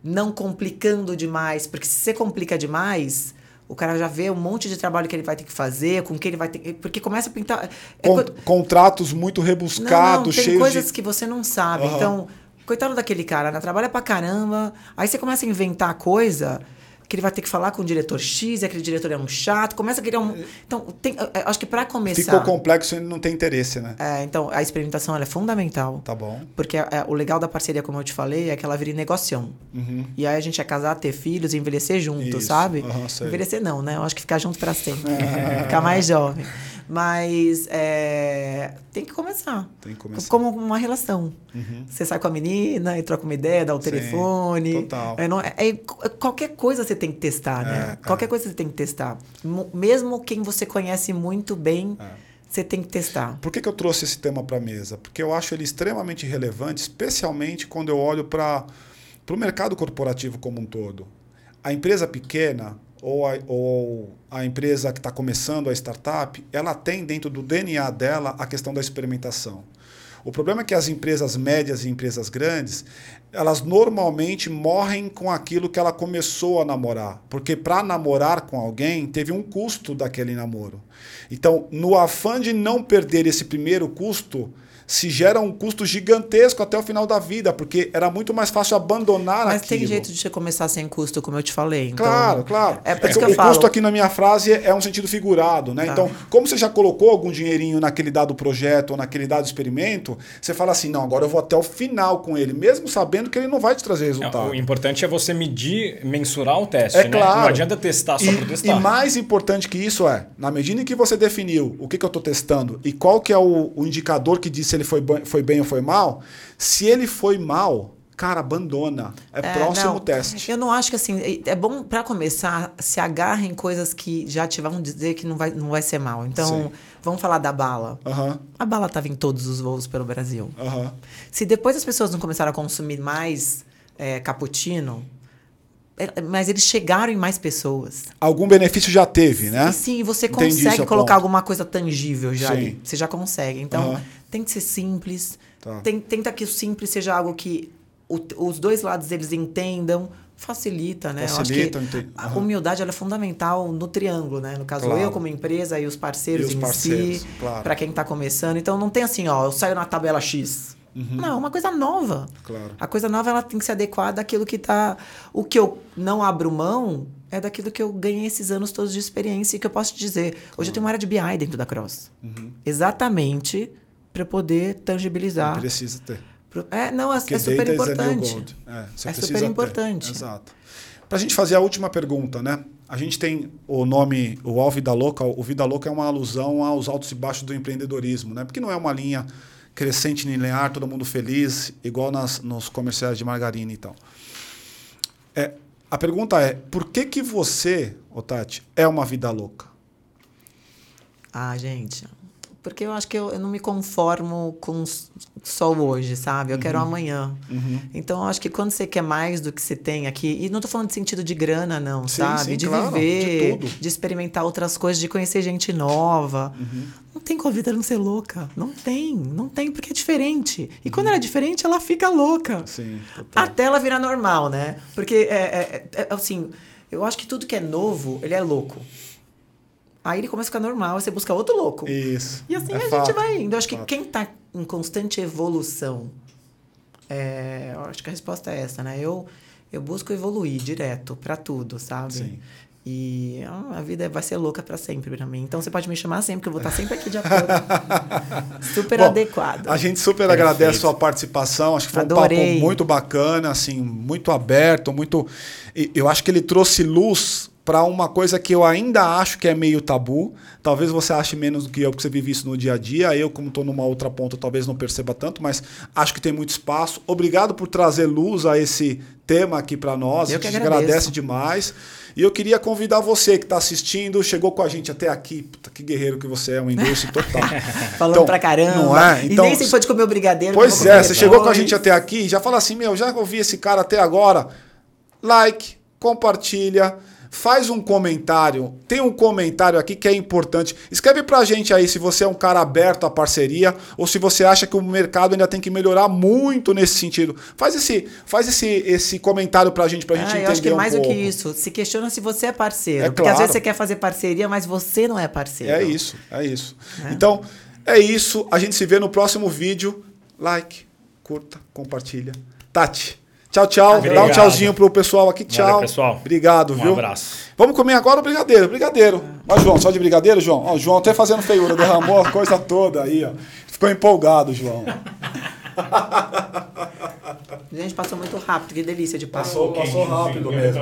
não complicando demais, porque se você complica demais, o cara já vê um monte de trabalho que ele vai ter que fazer, com que ele vai ter. Porque começa a pintar. é Con- co- Contratos muito não, rebuscados, não, tem cheios coisas de... que você não sabe. Aham. Então, coitado daquele cara, né? Trabalha pra caramba. Aí você começa a inventar coisa que ele vai ter que falar com o diretor X, e aquele diretor é um chato, começa a criar um. Então, tem, acho que pra começar. Ficou complexo e não tem interesse, né? É, então, a experimentação é fundamental. Tá bom. Porque é, o legal da parceria, como eu te falei, é que ela vira negociação. Uhum. E aí a gente é casar, ter filhos e envelhecer junto, Isso. sabe? Sei. envelhecer não, né? Eu acho que ficar junto pra sempre. ficar mais jovem. Mas é, tem que começar. Tem que começar. Como uma relação. Uhum. Você sai com a menina e troca uma ideia, dá o Sim, telefone. total. É, não- é- é- qualquer coisa você tem que testar, né? É, qualquer é. coisa você tem que testar. Mo- Mesmo quem você conhece muito bem, É. você tem que testar. Por que, que eu trouxe esse tema para a mesa? Porque eu acho ele extremamente relevante, especialmente quando eu olho para o mercado corporativo como um todo. A empresa pequena ou a, ou a empresa que está começando, a startup, ela tem dentro do DNA dela a questão da experimentação. O problema é que as empresas médias e empresas grandes, elas normalmente morrem com aquilo que ela começou a namorar. Porque para namorar com alguém, teve um custo daquele namoro. Então, no afã de não perder esse primeiro custo, se gera um custo gigantesco até o final da vida, porque era muito mais fácil abandonar Mas aquilo. tem jeito de você começar sem custo, como eu te falei. Então, Claro, claro. É por É isso que eu o falo. custo aqui na minha frase é um sentido figurado, né? Tá. Então, como você já colocou algum dinheirinho naquele dado projeto ou naquele dado experimento, você fala assim, não, agora eu vou até o final com ele, mesmo sabendo que ele não vai te trazer resultado. o importante é você medir, mensurar o teste, É né? claro. Não adianta testar só e, por e testar. mais importante que isso é, na medida em que você definiu o que, que eu estou testando e qual que é o, o indicador que diz ele foi, foi bem ou foi mal, se ele foi mal, cara, abandona. É, próximo não, teste. Eu não acho que assim, é bom pra começar, se agarra em coisas que já te vão dizer que não vai, não vai ser mal. Então, Sim. vamos falar da bala. Aham, A bala tava em todos os voos pelo Brasil. aham. Se depois as pessoas não começaram a consumir mais é, cappuccino, é, mas eles chegaram em mais pessoas. Algum benefício já teve, né? E sim, você consegue colocar alguma coisa tangível já Sim. ali. Você já consegue. Então, tem que ser simples. Tá. Tem- tenta que o simples seja algo que o- os dois lados eles entendam. facilita, né? Facilita, eu acho que entendi. a Uhum. humildade é fundamental no triângulo, né? No caso, Claro. eu como empresa e os parceiros E os em parceiros, si, claro. para quem está começando. Então não tem assim, ó, eu saio na tabela X. Não, é uma coisa nova. Uhum. Claro. A coisa nova ela tem que ser adequada àquilo que tá. O que eu não abro mão é daquilo que eu ganhei esses anos todos de experiência e que eu posso te dizer. Hoje eu tenho uma área de BI dentro da Cross. Uhum. Exatamente para poder tangibilizar. Precisa ter. É, não, é, é super importante. É, É super ter. importante. Exato. Para a gente fazer a última pergunta, né? A gente tem o nome, o All Vida Louca. O Vida Louca é uma alusão aos altos e baixos do empreendedorismo, né? Porque não é uma linha crescente linear, todo mundo feliz, igual nas, nos comerciais de margarina e tal. É, a pergunta é, por que que você, ô Tati, é uma vida louca? Ah, gente. Porque eu acho que eu, eu não me conformo com só hoje, sabe? Eu Uhum. quero amanhã. Então, eu acho que quando você quer mais do que você tem aqui, e não tô falando de sentido de grana, não, Sim, sabe? sim, de claro, de viver, tudo. de, experimentar outras coisas, de conhecer gente nova. Uhum. Não tem como a vida não ser louca. Não tem, não tem, porque é diferente. E Uhum. quando ela é diferente, ela fica louca. Sim, total. Até ela virar normal, né? Porque, é, é- é- assim, eu acho que tudo que é novo, ele é louco. Aí ele começa a ficar normal, aí você busca outro louco. Isso. E assim é a fato, gente vai indo. Eu acho que fato. quem tá em constante evolução, é, eu acho que a resposta é essa, né? Eu, eu busco evoluir direto pra tudo, sabe? Sim. E ah, a vida vai ser louca pra sempre pra mim. Então você pode me chamar sempre, que eu vou estar sempre aqui de acordo. Super Bom, adequado. A gente super Perfeito. agradece a sua participação. Acho que foi um Adorei. papo muito bacana, assim, muito aberto, muito. Eu acho que ele trouxe luz para uma coisa que eu ainda acho que é meio tabu. Talvez você ache menos do que eu, porque você vive isso no dia a dia. Eu, como estou numa outra ponta, talvez não perceba tanto, mas acho que tem muito espaço. Obrigado por trazer luz a esse tema aqui para nós. Eu a que gente agradeço. agradece demais. E eu queria convidar você que está assistindo, chegou com a gente até aqui. Puta, que guerreiro que você é, um endosso total. Falando Então, pra caramba. Não é? e nem se pode comer o brigadeiro. Pois é, você chegou com a gente até aqui já fala assim, meu, já ouvi esse cara até agora. Like, compartilha, faz um comentário. Tem um comentário aqui que é importante. Escreve pra gente aí se você é um cara aberto à parceria ou se você acha que o mercado ainda tem que melhorar muito nesse sentido. Faz esse, faz esse, esse comentário pra gente, pra gente Ah, entender eu acho que é um mais do pouco. que isso. Se questiona se você é parceiro. É porque às claro. vezes você quer fazer parceria, mas você não é parceiro. É isso, é isso. Então, é isso. A gente se vê no próximo vídeo. Like, curta, compartilha. Tati, tchau, tchau. Dá um Obrigado. tchauzinho pro pessoal aqui. Tchau. Valeu, pessoal. Obrigado, Um viu? abraço. Vamos comer agora o brigadeiro, brigadeiro. Ó, João, só de brigadeiro, João? Ó, o João até fazendo feiura, derramou a coisa toda aí, ó. Ficou empolgado, João. Gente, passou muito rápido. Que delícia de papo. Passou, passou rápido mesmo.